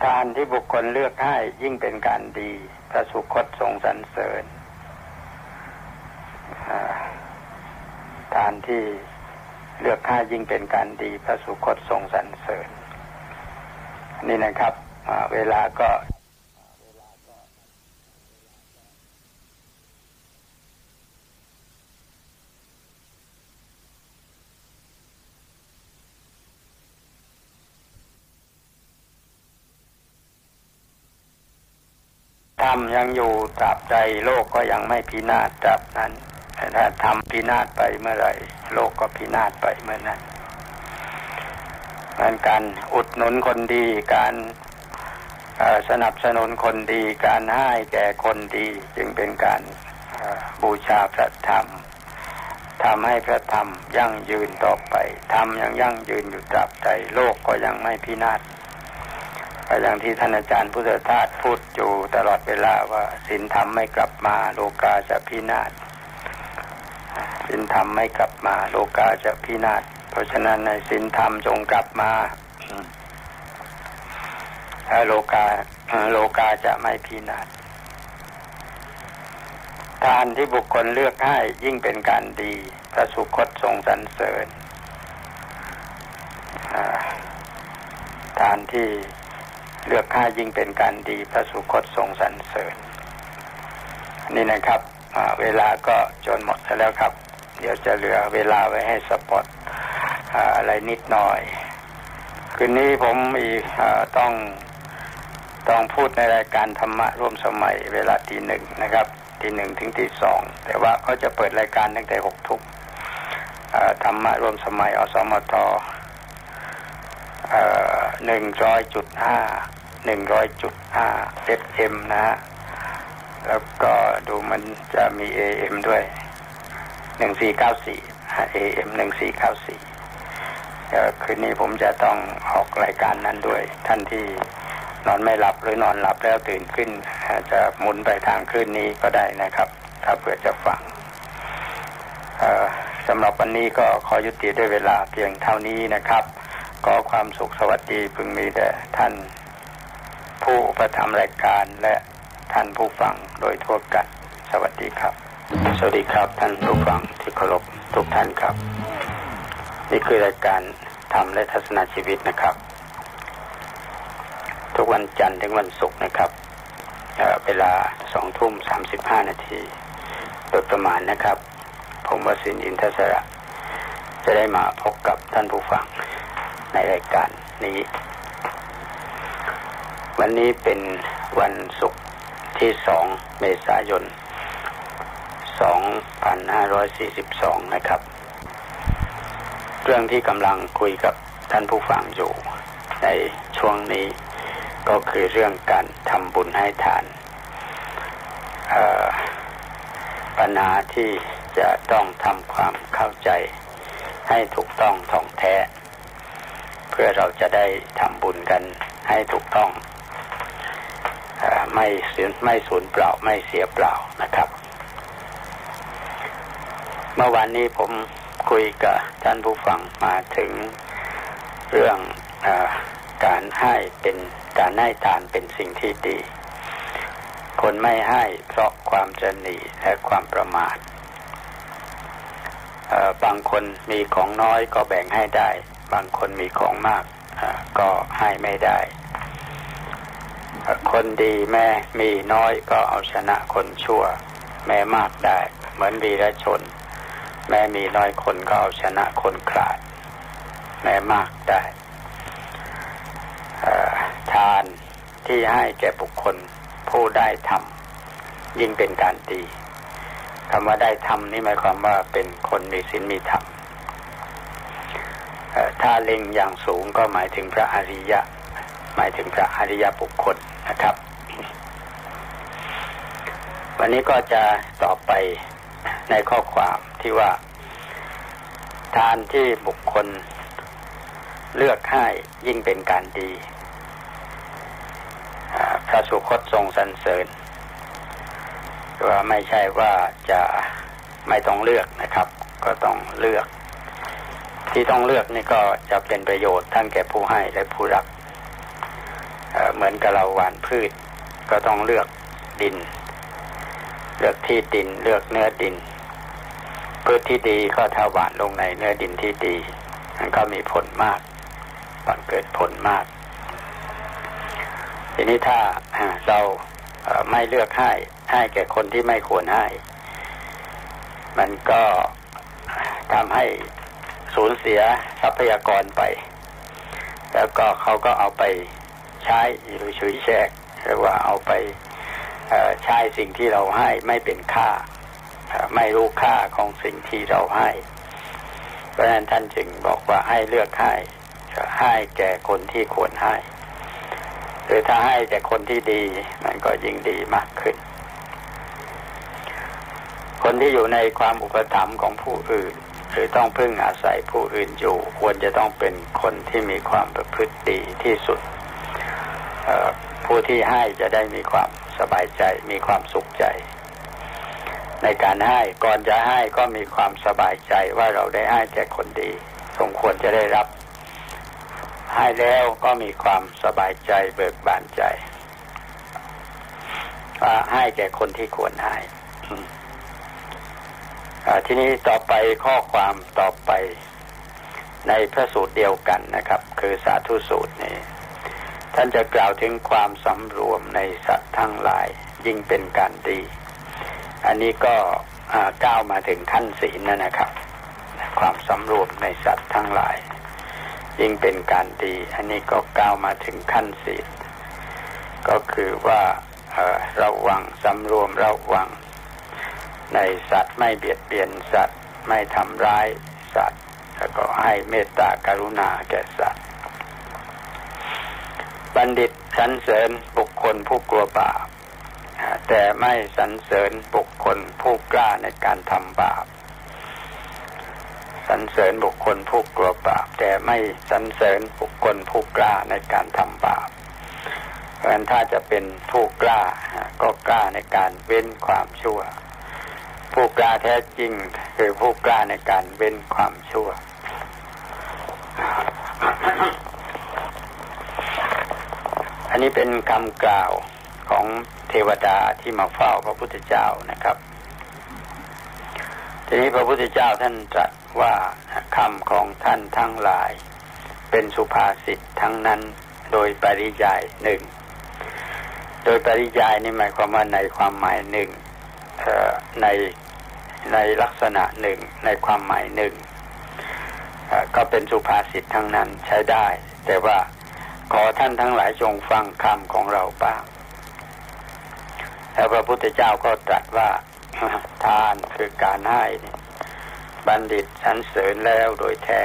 ทานที่บุคคลเลือกให้ยิ่งเป็นการดี พระสุคตทรงสรรเสริญทานที่เลือกค่ายิ่งเป็นการดี พระสุคตทรงสรรเสริญ นี่นะครับเวลาก็ ธรรมยังอยู่ตราบใดโลกก็ยังไม่พินาศตราบนั้นถ้าทำพินาศไปเมื่อไหร่โลกก็พินาศไปเมื่อนั้นการการอุดหนุนคนดีการสนับสนุนคนดีการให้แก่คนดีจึงเป็นการบูชาพระธรรมทำให้พระธรรมยั่งยืนต่อไปธรรมยังยั่งยืนอยู่ตราบใดโลกก็ยังไม่พินาศ อย่างที่ท่านอาจารย์พุทธทาสพูดอยู่ตลอดเวลาว่าสินธรรมไม่กลับมาโลกาจะพินาศสินธรรมไม่กลับมาโลกาจะพินาศเพราะฉะนั้นในสินธรรมจงกลับมาถ้าโลกาโลกาจะไม่พินาศทานที่บุคคลเลือกให้ยิ่งเป็นการดีพระสุคตทรงสรรเสริญทานที่ เลือกค่ายิ่งเป็นการดีพระสุคตทรงสรรเสริญนี่นะครับเวลาก็จนหมดแล้วครับ เดี๋ยวจะเหลือเวลาไว้ให้สปอตอะไรนิดหน่อย คืนนี้ผมมีต้องต้องพูดในรายการธรรมะร่วมสมัยเวลาตีหนึ่งนะครับตีหนึ่งถึงตีสองแต่ว่าเขาจะเปิดรายการตั้งแต่หกทุกธรรมะร่วมสมัยอสมท หนึ่งร้อยจุดห้าหนึ่งร้อยจุดห้า FM นะฮะแล้วก็ดูมันจะมี AM ด้วยหนึ่งสี่เก้าสี่ AM หนึ่งสี่เก้าสี่คืนนี้ผมจะต้องออกรายการนั้นด้วย ท่านที่นอนไม่หลับหรือนอนหลับแล้วตื่นขึ้น จะหมุนไปทางคลื่นนี้ก็ได้นะครับ ถ้าเพื่อจะฟังสำหรับวันนี้ก็ขอยุติด้วยเวลาเพียงเท่านี้นะครับ ก็ความสุขสวัสดีพึงมีแด่ท่าน ผู้ประทำรายการและท่านผู้ฟังโดยทั่วกัน สวัสดีครับ สวัสดีครับท่านผู้ฟังที่เคารพทุกท่านครับ นี่คือรายการทำและทัศนาชีวิตนะครับ ทุกวันจันทร์ถึงวันศุกร์นะครับเวลาสองทุ่มสามสิบห้านาทีโดยประมาณนะครับ ผมวสินอินทศระจะได้มาพบกับท่านผู้ฟัง ในรายการนี้ วันนี้เป็นวันศุกร์ที่สองเมษายน 2542 นะครับ เรื่องที่กำลังคุยกับท่านผู้ฟังอยู่ในช่วงนี้ก็คือเรื่องการทำบุญให้ทานปัญหาที่จะต้องทำความเข้าใจให้ถูกต้องท่องแท้ เพื่อเราจะได้ทำบุญกันให้ถูกต้องอไม่เสียไม่สูญเปล่าไม่เสียเปล่านะครับ เมื่อวานนี้ผมคุยกับท่านผู้ฟังมาถึงเรื่องอการให้เป็นการให้ทานเป็นสิ่งที่ดี คนไม่ให้เพราะความจนีและความประมาทบางคนมีของน้อยก็แบ่งให้ได้ บางคนมีของมากก็ให้ไม่ได้ คนดีแม่มีน้อยก็เอาชนะคนชั่ว แม่มากได้ เหมือนวีรชน แม่มีน้อยคนก็เอาชนะคนขาด แม่มากได้ทานที่ให้แก่บุคคลผู้ได้ทำยิ่งเป็นการดีคำว่าได้ทำนี่หมายความว่าเป็นคนมีศีลมีธรรม ถ้าเล็งอย่างสูงก็หมายถึงพระอริยะ หมายถึงพระอริยบุคคลนะครับ วันนี้ก็จะต่อไปในข้อความที่ว่า ทานที่บุคคลเลือกให้ยิ่งเป็นการดี พระสุคตทรงสรรเสริญว่าไม่ใช่ว่าจะไม่ต้องเลือกนะครับ ก็ต้องเลือก ที่ต้องเลือกนี่ก็จะเป็นประโยชน์ทั้งแก่ผู้ให้และผู้รับเเหมือนกับเราหว่านพืช ก็ต้องเลือกดิน เลือกที่ดินเลือกเนื้อดินพืชที่ดีก็ถ้าหว่านลงในเนื้อดินที่ดีมันก็มีผลมากบังเกิดผลมาก ทีนี้ถ้าเราไม่เลือกให้ให้แก่คนที่ไม่ควรให้ มันก็ทำให้ สูญเสียทรัพยากรไป แล้วก็เขาก็เอาไปใช้หรือฉุยแฉกหรือว่าเอาไปใช้สิ่งที่เราให้ไม่เป็นค่า ไม่รู้ค่าของสิ่งที่เราให้ เพราะฉะนั้นท่านจึงบอกว่าให้เลือกให้ให้แก่คนที่ควรให้หรือถ้าให้แก่คนที่ดีมันก็ยิ่งดีมากขึ้น คนที่อยู่ในความอุปถัมภ์ของผู้อื่น หรือต้องพึ่งอาศัยผู้อื่นอยู่ ควรจะต้องเป็นคนที่มีความประพฤติดีที่สุด ผู้ที่ให้จะได้มีความสบายใจ มีความสุขใจ ในการให้ก่อนจะให้ก็มีความสบายใจว่าเราได้ให้แก่คนดี สมควรจะได้รับ ให้แล้วก็มีความสบายใจเบิกบานใจว่าให้แก่คนที่ควรให้ ทีนี้ต่อไปข้อความต่อไปในพระสูตรเดียวกันนะครับ คือสาธุสูตรนี้ ท่านจะกล่าวถึงความสำรวมในสัตว์ทั้งหลายยิ่งเป็นการดี อันนี้ก็ก้าวมาถึงขั้นศีลนะนะครับ ความสำรวมในสัตว์ทั้งหลาย ยิ่งเป็นการดี อันนี้ก็ก้าวมาถึงขั้นศีลก็คือว่าระวังสำรวมระวัง ในสัตว์ไม่เบียดเบียนสัตว์ไม่ทำร้ายสัตว์ แล้วก็ให้เมตตากรุณาแก่สัตว์ บัณฑิตสรรเสริญบุคคลผู้กลัวบาปแต่ไม่สรรเสริญบุคคลผู้กล้าในการทำบาปสรรเสริญบุคคลผู้กลัวบาป แต่ไม่สรรเสริญบุคคลผู้กล้าในการทำบาปเพราะฉะนั้นถ้าจะเป็นผู้กล้าก็กล้าในการเว้นความชั่ว ผู้กล้าแท้จริง คือผู้กล้าในการเว้นความชั่ว อันนี้เป็นคำกล่าวของเทวดาที่มาเฝ้าพระพุทธเจ้านะครับ ทีนี้พระพุทธเจ้าท่านตรัสว่าคำของท่านทั้งหลาย เป็นสุภาษิตทั้งนั้นโดยปริยายหนึ่ง โดยปริยายนี่หมายความว่าในความหมายหนึ่งใน ในลักษณะหนึ่งในความหมายหนึ่ง ก็เป็นสุภาษิตทั้งนั้นใช้ได้ แต่ว่าขอท่านทั้งหลายจงฟังคำของเราบ้างแล้วพระพุทธเจ้าก็ตรัสว่าทานคือการให้บัณฑิตสรรเสริญแล้วโดยแท้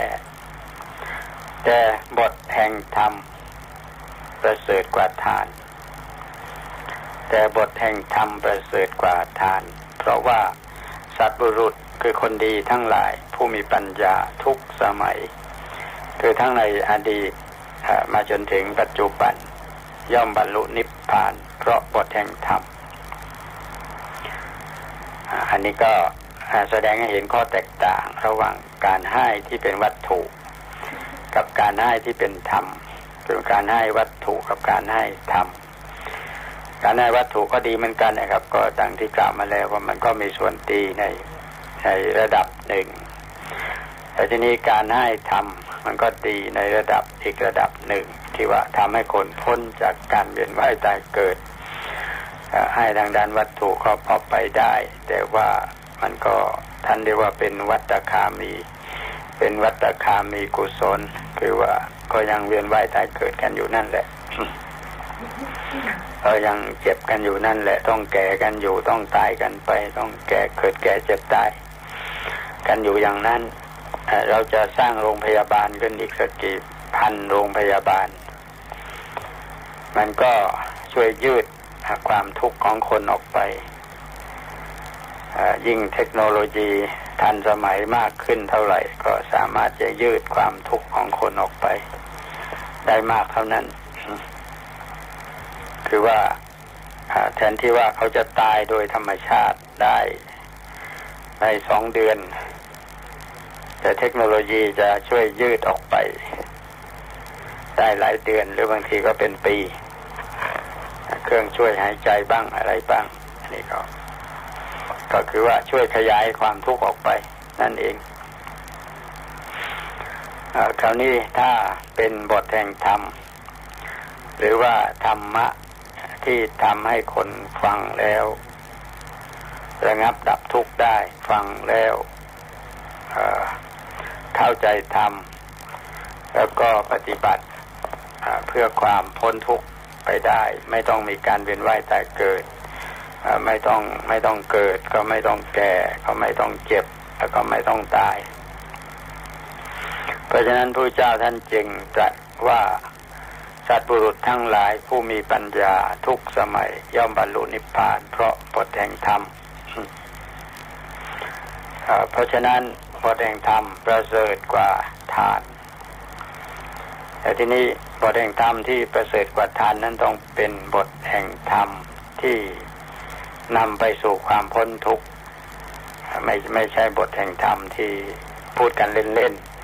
แต่บทแห่งธรรมประเสริฐกว่าทาน แต่บทแห่งธรรมประเสริฐกว่าทาน เพราะว่า สัตบุรุษคือคนดีทั้งหลายผู้มีปัญญาทุกสมัย คือทั้งในอดีตมาจนถึงปัจจุบัน ย่อมบรรลุนิพพาน เพราะบทแห่งธรรมอันนี้ก็แสดงให้เห็นข้อแตกต่างระหว่างการให้ที่เป็นวัตถุ กับการให้ที่เป็นธรรมคือการให้วัตถุกับการให้ธรรม การให้วัตถุก็ดีเหมือนกันนะครับ ก็ดังที่กล่าวมาแล้วว่ามันก็มีส่วนตีในในระดับหนึ่งแต่ทีนี้การให้ธรรมมันก็ดีในระดับอีกระดับหนึ่ง ที่ว่าทำให้คนพ้นจากการเวียนว่ายตายเกิด ให้ทางด้านวัตถุก็พอไปได้ แต่ว่ามันก็ท่านเรียกว่าเป็นวัตคามี เป็นวัตคามีกุศล คือว่าก็ยังเวียนว่ายตายเกิดกันอยู่นั่นแหละ เรายังเจ็บกันอยู่นั่นแหละต้องแก่กันอยู่ต้องตายกันไป ต้องแก่เกิดแก่เจ็บตาย กันอยู่อย่างนั้นเราจะสร้างโรงพยาบาลขึ้นอีกสักกี่พันโรงพยาบาล มันก็ช่วยยืดความทุกข์ของคนออกไปยิ่งเทคโนโลยีทันสมัยมากขึ้นเท่าไหร่ ก็สามารถจะยืดความทุกข์ของคนออกไป ได้มากเท่านั้น คือว่าแทนที่ว่าเขาจะตายโดยธรรมชาติได้ในสองเดือน แต่เทคโนโลยีจะช่วยยืดออกไป ได้หลายเดือนหรือบางทีก็เป็นปี เครื่องช่วยหายใจบ้างอะไรบ้างอันนี้ก็ก็คือว่าช่วยขยายความทุกข์ออกไป นั่นเองคราวนี้ถ้าเป็นบทแห่งธรรม หรือว่าธรรมะ ที่ทำให้คนฟังแล้วระงับดับทุกข์ได้ฟังแล้วเข้าใจธรรมแล้วก็ปฏิบัติเพื่อความพ้นทุกข์ไปได้ ไม่ต้องมีการเวียนว่ายตายเกิดไม่ต้องไม่ต้องเกิด ก็ไม่ต้องแก่ ก็ไม่ต้องเจ็บ แล้วก็ไม่ต้องตาย เพราะฉะนั้นพระเจ้าท่านจึงตรัสว่า สัตว์บุรุษทั้งหลายผู้มีปัญญาทุกสมัย ย่อมบรรลุนิพพาน เพราะบทแห่งธรรมเพราะฉะนั้นบทแห่งธรรมประเสริฐกว่าทาน แต่ที่นี้บทแห่งธรรมที่ประเสริฐกว่าทานนั้นต้องเป็นบทแห่งธรรมที่นำไปสู่ความพ้นทุกข์ไม่ไม่ใช่บทแห่งธรรมที่พูดกันเล่นๆ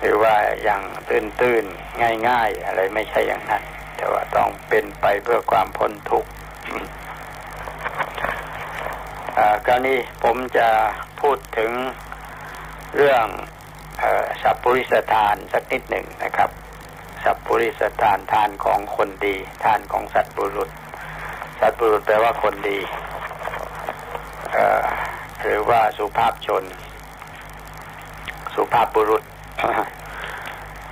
หรือว่าอย่างตื้นๆ ง่าย ๆ อะไรไม่ใช่อย่างนั้น แต่ว่าต้องเป็นไปเพื่อความพ้นทุกข์กรณีผมจะพูดถึงเรื่องสัพปริสทานสักนิดหนึ่งนะครับ สัพปริสทานทานของคนดี ทานของสัตว์บุรุษ สัตว์บุรุษแปลว่าคนดีหรือว่าสุภาพชน สุภาพบุรุษ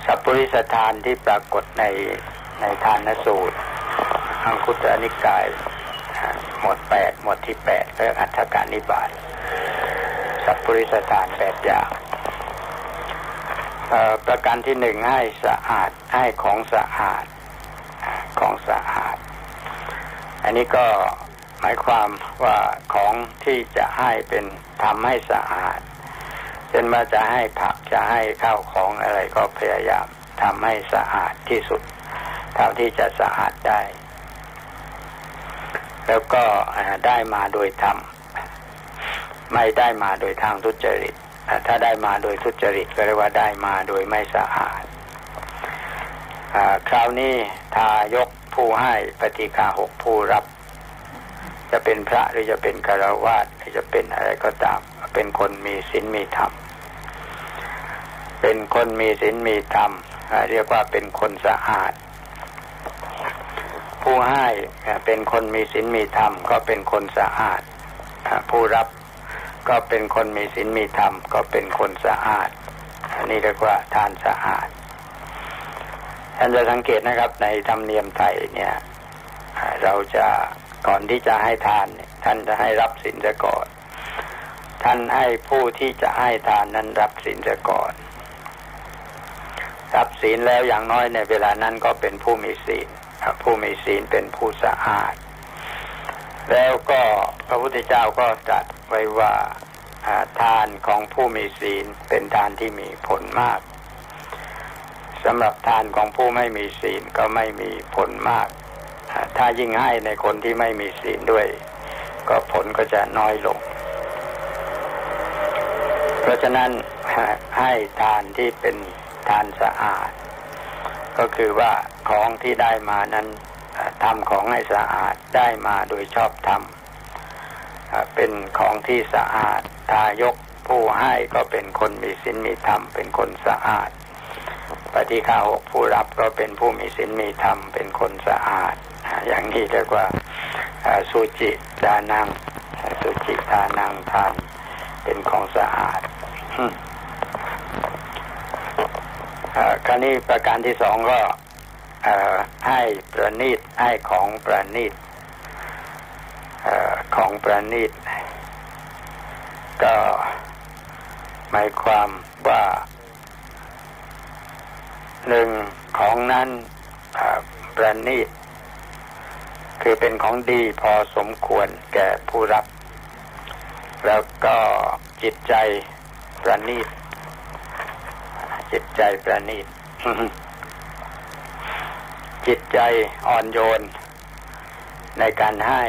สัพปริสทานที่ปรากฏในในทานสูตรอังคุตรนิกาย หมวดแปดหมวดที่แปดเรื่องอัฏฐกานิบาตสัพปริสถานแปดอย่างประการที่หนึ่งให้สะอาดให้ของสะอาดของสะอาด อันนี้ก็หมายความว่าของที่จะให้เป็นทำให้สะอาด ช่นว่าจะให้ผักจะให้ข้าวของอะไรก็พยายามทำให้สะอาดที่สุดเท่าที่จะสะอาดได้ แล้วก็ได้มาโดยธรรมไม่ได้มาโดยทางทุจริต ถ้าได้มาโดยทุจริตก็เรียกว่าได้มาโดยไม่สะอาดคราวนี้ทายกผู้ให้ปฏิฆาหกผู้รับ จะเป็นพระหรือจะเป็นคารวาสหรือจะเป็นอะไรก็ตาม เป็นคนมีศีลมีธรรม เป็นคนมีศีลมีธรรม เรียกว่าเป็นคนสะอาด ผู้ให้เป็นคนมีศีลมีธรรม ก็เป็นคนสะอาด ผู้รับก็เป็นคนมีศีลมีธรรม ก็เป็นคนสะอาดอันนี้เรียกว่าทานสะอาดท่านจะสังเกตนะครับในธรรมเนียมไทยเนี่ย เราจะก่อนที่จะให้ทาน ท่านจะให้รับศีลก่อน ท่านให้ผู้ที่จะให้ทานนั้นรับศีลก่อน รับศีลแล้วอย่างน้อยในเวลานั้นก็เป็นผู้มีศีลผู้มีศีลเป็นผู้สะอาด แล้วก็พระพุทธเจ้าก็ตรัสไว้ว่าทานของผู้มีศีลเป็นทานที่มีผลมากสำหรับทานของผู้ไม่มีศีลก็ไม่มีผลมาก ถ้ายิ่งให้ในคนที่ไม่มีศีลด้วย ก็ผลก็จะน้อยลง เพราะฉะนั้นให้ทานที่เป็น ทานสะอาด ก็คือว่าของที่ได้มานั้นทำของให้สะอาดได้มาโดยชอบธรรมเป็นของที่สะอาดทายกผู้ให้ก็เป็นคนมีศีลมีธรรม เป็นคนสะอาด ปฏิฆาหกผู้รับก็เป็นผู้มีศีลมีธรรม เป็นคนสะอาด อย่างนี้เรียกว่าสุจิดานังสุจิดานังทานเป็นของสะอาด คราวนี้ประการที่สองก็ให้ประณีตให้ของประณีตของประณีตก็หมายความว่าหนึ่งของนั้นประณีตคือเป็นของดีพอสมควรแก่ผู้รับ แล้วก็จิตใจประณีต จิตใจประณีต จิตใจอ่อนโยน ในการให้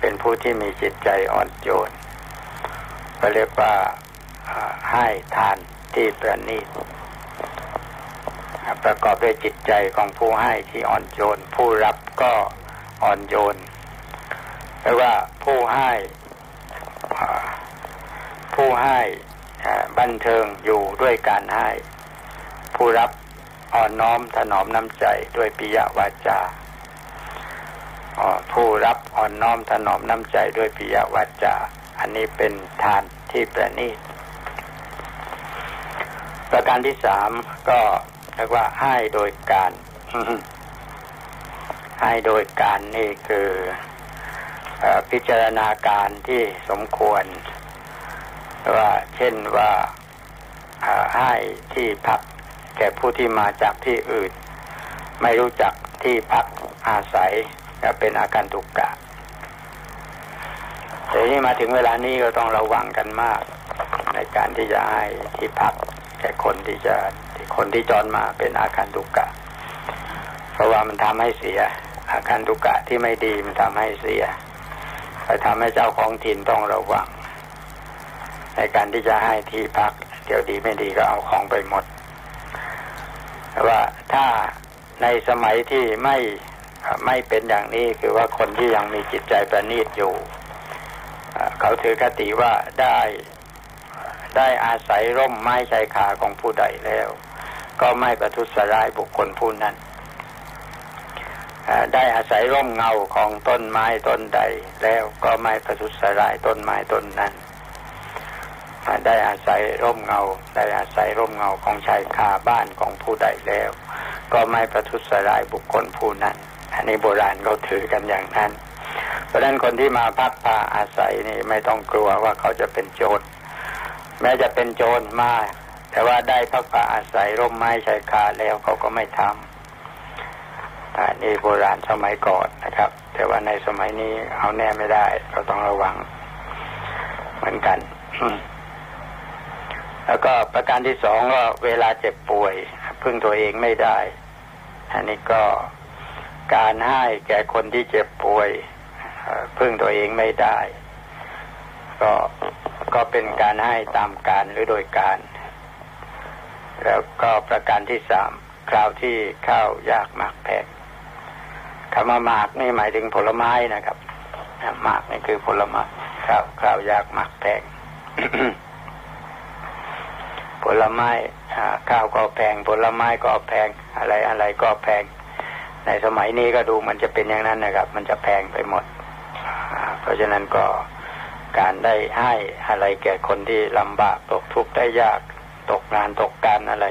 เป็นผู้ที่มีจิตใจอ่อนโยนก็เรียกว่าให้ทานที่ประณีต ประกอบด้วยจิตใจของผู้ให้ที่อ่อนโยน ผู้รับก็อ่อนโยนแปลว่าผู้ให้ผู้ผู้ให้ บันเทิงอยู่ด้วยการให้ ผู้รับอ่อนน้อมถนอมน้ำใจด้วยปิยวาจาผู้รับอ่อนน้อมถนอมน้ำใจด้วยปิยวาจา อันนี้เป็นทานที่ประณีตประการที่สามก็เรียกว่าให้โดยการให้โดยการนี่คือพิจารณาการที่สมควร ว่าเช่นว่าให้ที่พักแก่ผู้ที่มาจากที่อื่น ไม่รู้จักที่พักอาศัยจะเป็นอาการตุกกะแต่ที่มาถึงเวลานี้ก็ต้องระวังกันมาก ในการที่จะให้ที่พักแก่คนที่จะคนที่จรมาเป็นอาการตุกกะ เพราะว่ามันทำให้เสีย อาการตุกกะที่ไม่ดีมันทำให้เสียไปทำให้เจ้าของถิ่นต้องระวัง ในการที่จะให้ที่พัก เดี๋ยวดีไม่ดีก็เอาของไปหมดว่าถ้าในสมัยที่ไม่ไม่เป็นอย่างนี้คือว่าคนที่ยังมีจิตใจประณีตอยู่ เขาถือคติว่าได้ได้อาศัยร่มไม้ชายคาของผู้ใดแล้ว ก็ไม่ประทุษร้ายบุคคลผู้นั้นได้อาศัยร่มเงาของต้นไม้ต้นใดแล้วก็ไม่ประทุษร้ายต้นไม้ต้นนั้น ได้อาศัยร่มเงา ได้อาศัยร่มเงาของชายคาบ้านของผู้ใดแล้ว ก็ไม่ประทุษร้ายบุคคลผู้นั้น อันนี้โบราณเขาถือกันอย่างนั้น เพราะฉะนั้นคนที่มาพักพาอาศัยนี่ไม่ต้องกลัวว่าเขาจะเป็นโจรแม้จะเป็นโจรมา แต่ว่าได้พักพาอาศัยร่มไม้ชายคาแล้วเขาก็ไม่ทำอันนี้โบราณสมัยก่อนนะครับ แต่ว่าในสมัยนี้เอาแน่ไม่ได้ เราต้องระวังเหมือนกัน แล้วก็ประการที่สองก็เวลาเจ็บป่วย พึ่งตัวเองไม่ได้ อันนี้ก็การให้แก่คนที่เจ็บป่วย พึ่งตัวเองไม่ได้ ก็ก็เป็นการให้ตามการหรือโดยการ แล้วก็ประการที่สามคราวที่ข้าวยากหมากแพงคำว่าหมากนี่หมายถึงผลไม้นะครับหมากนี่คือผลไม้ข้าวข้าวยากหมากแพง ผลไม้ข้าวก็แพง ผลไม้ก็แพงอะไรอะไรก็แพง ในสมัยนี้ก็ดูมันจะเป็นอย่างนั้นนะครับ มันจะแพงไปหมด เพราะฉะนั้นก็การได้ให้อะไรแก่คนที่ลำบากตกทุกข์ได้ยากตกงานตกการอะไร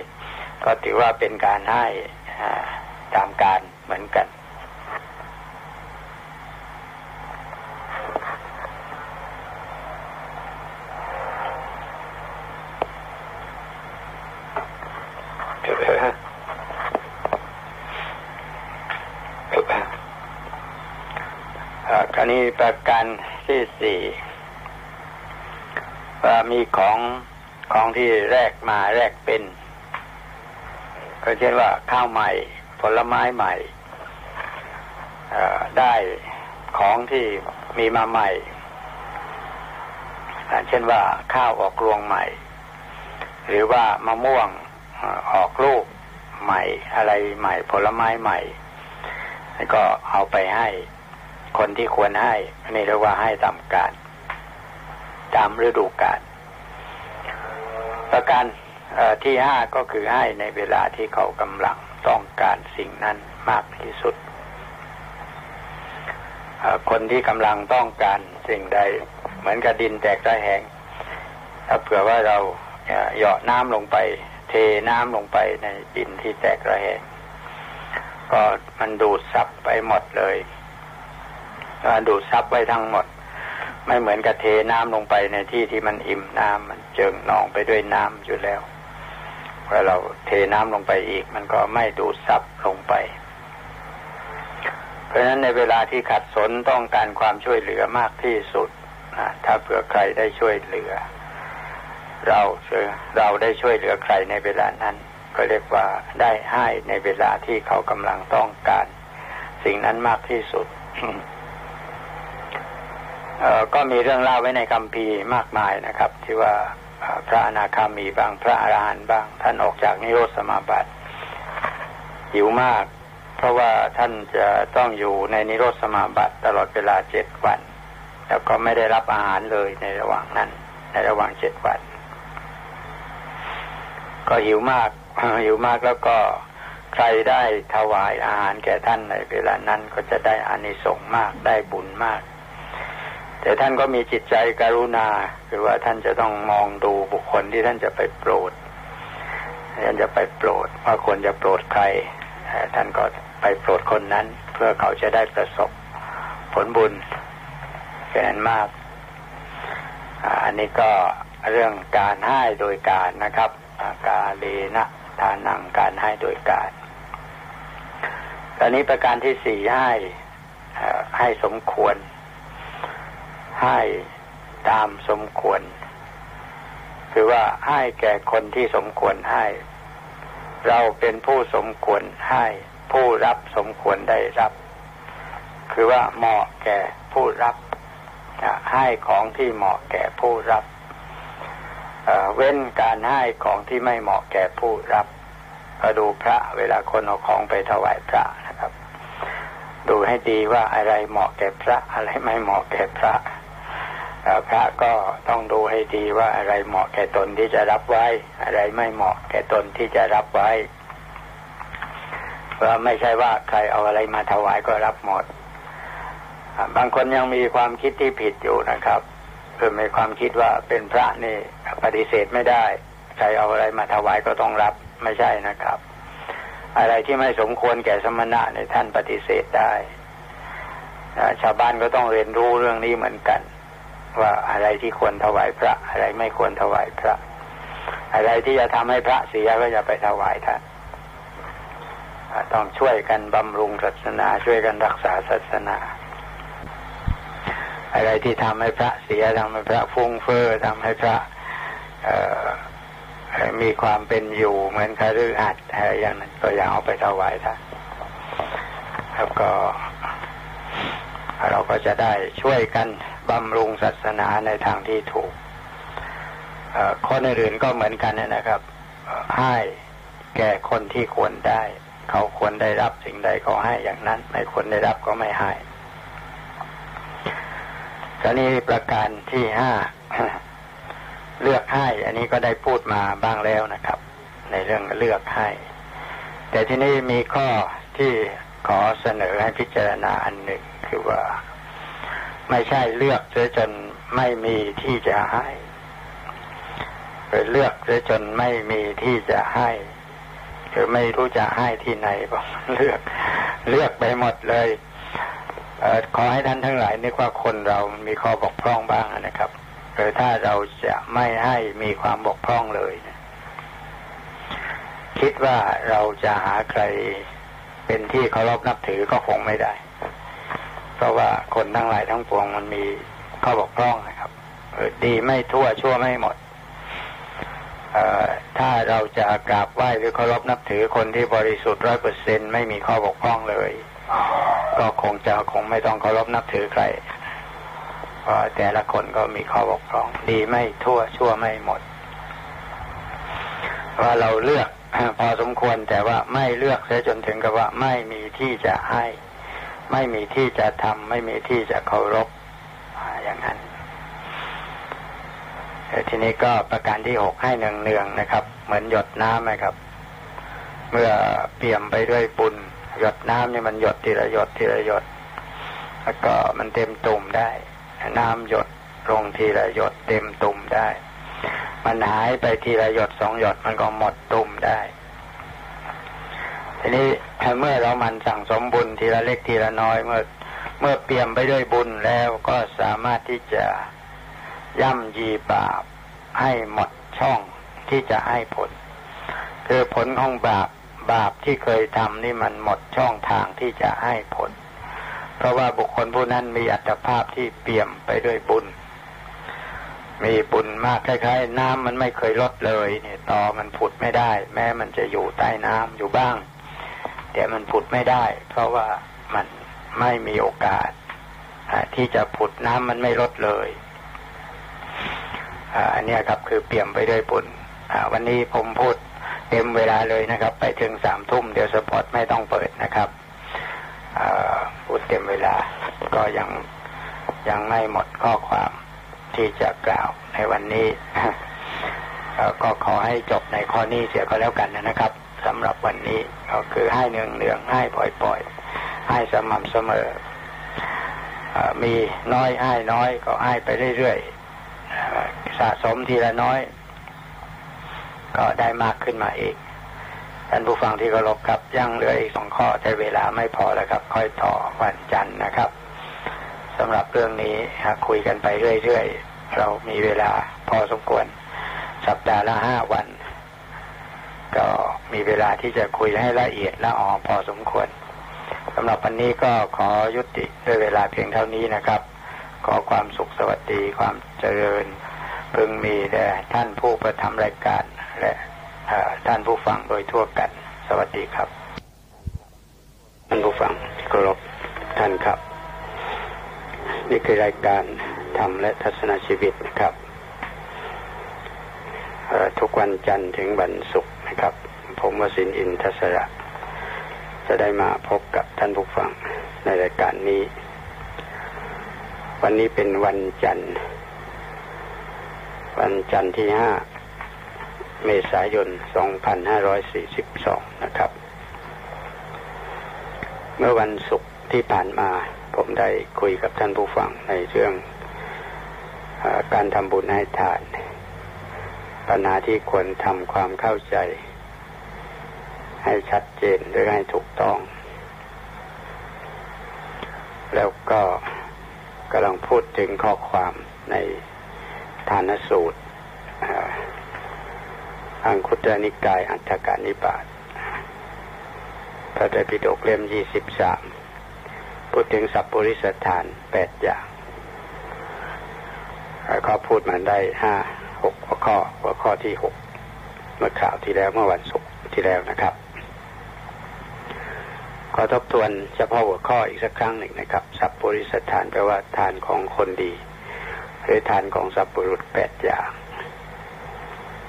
ก็ถือว่าเป็นการให้ตามการเหมือนกัน คราวนี้ประการที่สี่ว่ามีของของที่แรกมาแรกเป็น ก็เช่นว่าข้าวใหม่ ผลไม้ใหม่ได้ของที่มีมาใหม่ เช่นว่าข้าวออกรวงใหม่ หรือว่ามะม่วงออกลูกใหม่ อะไรใหม่ ผลไม้ใหม่ แล้วก็เอาไปให้ คนที่ควรให้นี่เรียกว่าให้ตามการตามฤดูกาลประการที่ห้าก็คือให้ในเวลาที่เขากำลังต้องการสิ่งนั้นมากที่สุด คนที่กำลังต้องการสิ่งใด เหมือนกับดินแตกระแหงถ้าเผื่อว่าเราเหยาะน้ำลงไป เทน้ำลงไปในดินที่แตกระแหงก็มันดูดซับไปหมดเลย ดูดซับไว้ทั้งหมด ไม่เหมือนกับเทน้ำลงไปในที่ที่มันอิ่มน้ำมันเจิงนองไปด้วยน้ำอยู่แล้วพอเราเทน้ำลงไปอีก มันก็ไม่ดูดซับลงไป เพราะฉะนั้นในเวลาที่ขัดสนต้องการความช่วยเหลือมากที่สุดนะถ้าเผื่อใครได้ช่วยเหลือ เราเราได้ช่วยเหลือใครในเวลานั้น ก็เรียกว่าได้ให้ในเวลาที่เขากำลังต้องการ สิ่งนั้นมากที่สุด ก็มีเรื่องเล่าไว้ในคำพีมากมายนะครับ ที่ว่าพระอนาคามีบางพระอรหันต์บ้าง ท่านออกจากนิโรธสมาบัติหิวมาก เพราะว่าท่านจะต้องอยู่ในนิโรธสมาบัติตลอดเวลาเจ็ดวัน แล้วก็ไม่ได้รับอาหารเลยในระหว่างนั้น ในระหว่างเจ็ดวัน ก็หิวมากหิวมากแล้วก็ใครได้ถวายอาหารแก่ท่านในเวลานั้นก็จะได้อานิสงส์มากได้บุญมาก แต่ท่านก็มีจิตใจกรุณา คือว่าท่านจะต้องมองดูบุคคลที่ท่านจะไปโปรด ท่านจะไปโปรดว่าควรจะโปรดใคร ท่านก็ไปโปรดคนนั้น เพื่อเขาจะได้ประสบผลบุญแค่นั้นมาก อันนี้ก็เรื่องการให้โดยการนะครับ กาเลนะทานังการให้โดยการ ตอนนี้ประการที่สี่ให้ให้สมควร ให้ตามสมควร คือว่าให้แก่คนที่สมควรให้ เราเป็นผู้สมควรให้ ผู้รับสมควรได้รับ คือว่าเหมาะแก่ผู้รับให้ของที่เหมาะแก่ผู้รับเว้นการให้ของที่ไม่เหมาะแก่ผู้รับก็ดูพระเวลาคนเอาของไปถวายพระนะครับ ดูให้ดีว่าอะไรเหมาะแก่พระอะไรไม่เหมาะแก่พระ พระก็ต้องดูให้ดีว่าอะไรเหมาะแก่ตนที่จะรับไว้ อะไรไม่เหมาะแก่ตนที่จะรับไว้เพราะไม่ใช่ว่าใครเอาอะไรมาถวายก็รับหมด บางคนยังมีความคิดที่ผิดอยู่นะครับคือมีความคิดว่าเป็นพระนี่ปฏิเสธไม่ได้ ใครเอาอะไรมาถวายก็ต้องรับไม่ใช่นะครับ อะไรที่ไม่สมควรแก่สมณะในท่านปฏิเสธได้ชาวบ้านก็ต้องเรียนรู้เรื่องนี้เหมือนกัน ว่าอะไรที่ควรถวายพระ อะไรไม่ควรถวายพระ อะไรที่จะทำให้พระเสียก็อย่าไปถวายท่านต้องช่วยกันบำรุงศาสนา ช่วยกันรักษาศาสนา อะไรที่ทำให้พระเสียทำให้พระฟุ้งเฟ้อทำให้พระมีความเป็นอยู่เหมือนคฤหัสถ์อะไรอย่างนั้นก็อย่าเอาไปถวายท่านแล้วก็เราก็จะได้ช่วยกัน บำรุงศาสนาในทางที่ถูกคนอื่นก็เหมือนกันนะครับ ให้แก่คนที่ควรได้ เขาควรได้รับสิ่งใดเขาให้อย่างนั้น ไม่ควรได้รับก็ไม่ให้ตอนนี้ประการที่ห้าเลือกให้ อันนี้ก็ได้พูดมาบ้างแล้วนะครับ ในเรื่องเลือกให้ แต่ที่นี้มีข้อที่ขอเสนอให้พิจารณาอันหนึ่งคือว่า ไม่ใช่เลือกเสียจนไม่มีที่จะให้หรือเลือกเสียจนไม่มีที่จะให้หรือไม่รู้จะให้ที่ไหนก็เลือก เลือกไปหมดเลยขอให้ท่านทั้งหลายนึกว่าคนเรามีข้อบกพร่องบ้างนะครับหรือถ้าเราจะไม่ให้มีความบกพร่องเลยคิดว่าเราจะหาใครเป็นที่เคารพนับถือก็คงไม่ได้ เพราะว่าคนทั้งหลายทั้งปวงมันมีข้อบกพร่องนะครับดีไม่ทั่วชั่วไม่หมดถ้าเราจะกราบไหว้หรือเคารพนับถือคนที่บริสุทธิ์ร้อยเปอร์เซ็นไม่มีข้อบกพร่องเลย ก็คงจะคงไม่ต้องเคารพนับถือใครเพราะแต่ละคนก็มีข้อบกพร่อง ดีไม่ทั่วชั่วไม่หมด ว่าเราเลือกพอสมควรแต่ว่าไม่เลือกเสียจนถึงกับว่าไม่มีที่จะให้ ไม่มีที่จะทำไม่มีที่จะเคารพอย่างนั้นทีนี้ก็ประการที่หกให้เนืองๆนะครับ เหมือนหยดน้ำนะครับ เมื่อเปี่ยมไปด้วยบุญหยดน้ำนี่มันหยดทีละหยดทีละหยด แล้วก็มันเต็มตุ่มได้ น้ำหยดลงทีละหยดเต็มตุ่มได้ มันหายไปทีละหยดสองหยดมันก็หมดตุ่มได้ ทีนี้ เมื่อเรามันสั่งสมบุญทีละเล็กทีละน้อยเมื่อเมื่อเปี่ยมไปด้วยบุญแล้วก็สามารถที่จะย่ำยีบาปให้หมดช่องที่จะให้ผล คือผลของบาปบาปที่เคยทำนี่มันหมดช่องทางที่จะให้ผล เพราะว่าบุคคลผู้นั้นมีอัตภาพที่เปี่ยมไปด้วยบุญ มีบุญมากคล้ายๆ น้ำมันไม่เคยลดเลยเนี่ยต่อมันผุดไม่ได้ แม้มันจะอยู่ใต้น้ำอยู่บ้าง แต่มันผุดไม่ได้ เพราะว่ามันไม่มีโอกาสที่จะผุดน้ำมันไม่ลดเลยอันนี้ครับคือเปี่ยมไปด้วยบุญวันนี้ผมพูดเต็มเวลาเลยนะครับ ไปถึงสามทุ่มเดี๋ยวสปอตไม่ต้องเปิดนะครับพูดเต็มเวลาก็ยังยังไม่หมดข้อความที่จะกล่าวในวันนี้ก็ขอให้จบในข้อนี้เสียก็แล้วกันนะครับ สำหรับวันนี้ ก็คือให้เนืองเนืองให้ปล่อยปล่อยให้สม่ำเสมอมีน้อยให้น้อยก็ให้ไปเรื่อยๆสะสมทีละน้อย ก็ได้มากขึ้นมาอีกท่านผู้ฟังที่เคารพครับยังเหลืออีกสองข้อแต่เวลาไม่พอแล้วครับ ค่อยต่อวันจันทร์นะครับสำหรับเรื่องนี้คุยกันไปเรื่อยๆเรามีเวลาพอสมควร สัปดาห์ละห้าวัน ก็มีเวลาที่จะคุยให้ละเอียดละออพอสมควรสำหรับวันนี้ก็ขอยุติด้วยเวลาเพียงเท่านี้นะครับ ขอความสุขสวัสดีความเจริญ พึงมีแด่ท่านผู้ประทำรายการและท่านผู้ฟังโดยทั่วกัน สวัสดีครับ ท่านผู้ฟังที่เคารพท่านครับ นี่คือรายการธรรมและทัศนชีวิตนะครับทุกวันจันทร์ถึงวันศุกร์ นะครับ ผมวสินอินทศระจะได้มาพบกับท่านผู้ฟังในรายการนี้ วันนี้เป็นวันจันทร์ วันจันทร์ที่ห้าเมษายน 2542 นะครับ เมื่อวันศุกร์ที่ผ่านมา ผมได้คุยกับท่านผู้ฟังในเรื่องอการทำบุญให้ทาน ปัญหาที่ควรทำความเข้าใจ ให้ชัดเจนหรือให้ถูกต้อง แล้วก็กำลังพูดถึงข้อความในทานสูตรอังคุตรนิกายอัตถกานิบาตพระไตรปิฎกเล่มยี่สิบสามพูดถึงสัพปริสถานแปดอย่างเขาพูดมาได้ห้า หกหัวข้อหัวข้อที่หกเมื่อข่าวที่แล้วเมื่อวันศุกร์ที่แล้วนะครับ ขอทบทวนเฉพาะหัวข้ออีกสักครั้งหนึ่งนะครับ สัพปริสถานแปลว่าทานของคนดี หรือทานของสัพปรุษแปดอย่าง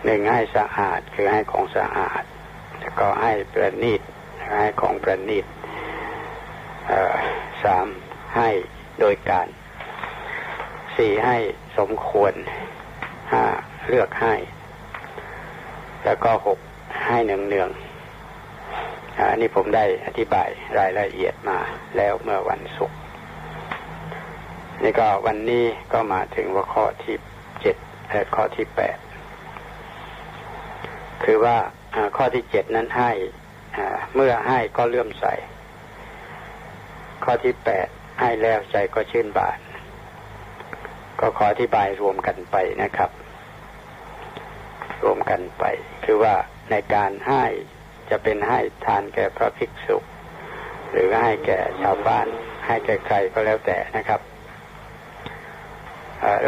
หนึ่งให้สะอาดคือให้ของสะอาด แล้วก็ให้ประณีตให้ของประณีตสามให้โดยการสี่ให้สมควร ห้าเลือกให้ แล้วก็หกให้เนืองเนืองอันนี้ผมได้อธิบายรายละเอียดมาแล้วเมื่อวันศุกร์นี่ก็วันนี้ก็มาถึงว่าข้อที่เจ็ดและข้อที่แปดคือว่าข้อที่เจ็ดนั้นให้เมื่อให้ก็เลื่อมใส ข้อที่แปดให้แล้วใจก็ชื่นบาน ก็ขออธิบายรวมกันไปนะครับ รวมกันไป คือว่าในการให้จะเป็นให้ทานแก่พระภิกษุหรือให้แก่ชาวบ้านให้แก่ใครก็แล้วแต่นะครับ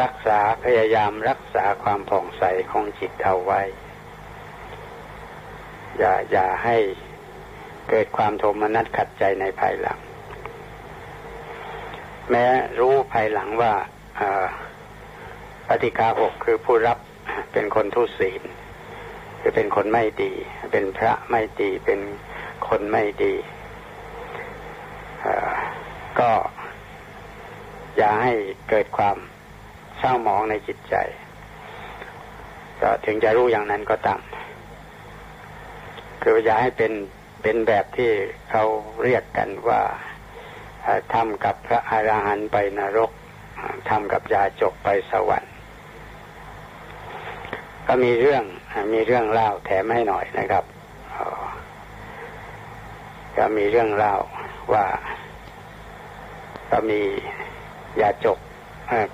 รักษาพยายามรักษาความผ่องใสของจิตเอาไว้ อย่าอย่าให้เกิดความโทมนัสขัดใจในภายหลัง แม้รู้ภายหลังว่าปฏิกาหกคือผู้รับ เป็นคนทุศีลคือเป็นคนไม่ดี เป็นพระไม่ดีเป็นคนไม่ดีก็ อย่าให้เกิดความเศร้าหมองในจิตใจ ก็ถึงจะรู้อย่างนั้นก็ตามคืออย่าให้เป็นเป็นแบบที่เขาเรียกกันว่าทำกับพระอรหันต์ไปนรกทำกับยาจกไปสวรรค์ ก็มีเรื่องมีเรื่องเล่าแถมให้หน่อยนะครับก็มีเรื่องเล่าว่า ก็มียาจก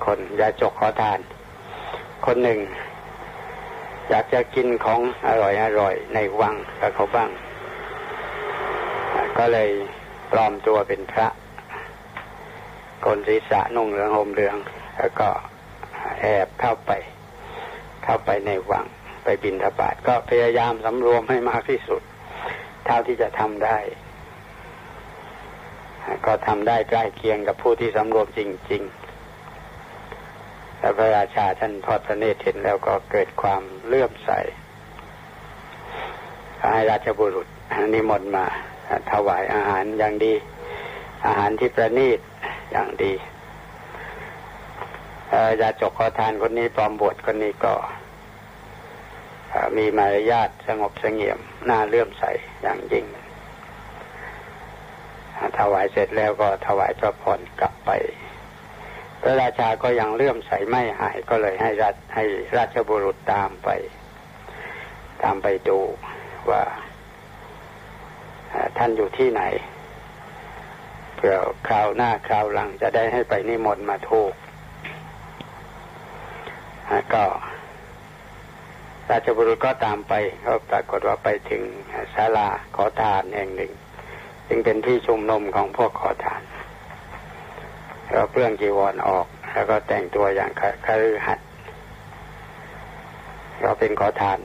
คนยาจกขอทาน คนหนึ่ง อยากจะกินของอร่อยอร่อยในวังกับเขาบ้าง ก็เลยปลอมตัวเป็นพระคนศีรษะนุ่งเหลืองห่มเหลือง แล้วก็แอบเข้าไป เข้าไปในวังไปบินทบาทก็พยายามสำรวมให้มากที่สุด เท่าที่จะทำได้ ก็ทำได้ใกล้เคียงกับผู้ที่สำรวมจริง ๆ แล้วพระราชาท่านทอดพระเนตรเห็นแล้วก็เกิดความเลื่อมใสให้ราชบุรุษนิมนต์มาถวายอาหารอย่างดี อาหารที่ประณีตอย่างดี ยาจกขอทานคนนี้ปลอมบวชคนนี้ก็มีมารยาทสงบสงเงียมน่าเลื่อมใสอย่างยิ่งถวายเสร็จแล้วก็ถวายพระพรกลับไป พระราชาก็ยังเลื่อมใสไม่หายก็เลยให้ราชให้ราชบุรุษตามไป ตามไปดูว่าท่านอยู่ที่ไหนเพื่อคราวหน้าคราวหลังจะได้ให้ไปนิมนต์มาทูก ก็ ราชบุรุษก็ตามไปก็ปรากฏว่าไปถึงศาลาขอทานแห่งหนึ่งจึงเป็นที่ชุมนุมของพวกขอทานเราเปลื้องจีวรออกแล้วก็แต่งตัวอย่างคฤหัสถ์เราเป็นขอทาน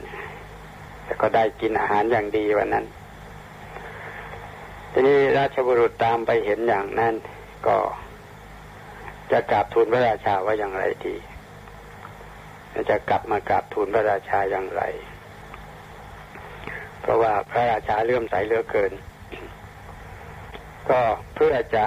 แล้วก็ได้กินอาหารอย่างดีวันนั้น ทีนี้ราชบุรุษตามไปเห็นอย่างนั้น ก็จะกราบทูลพระราชาว่าอย่างไรดี จะกลับมากราบทูลพระราชาอย่างไร เพราะว่าพระราชาเลื่อมใสเหลือเกิน ก็เพื่อจะ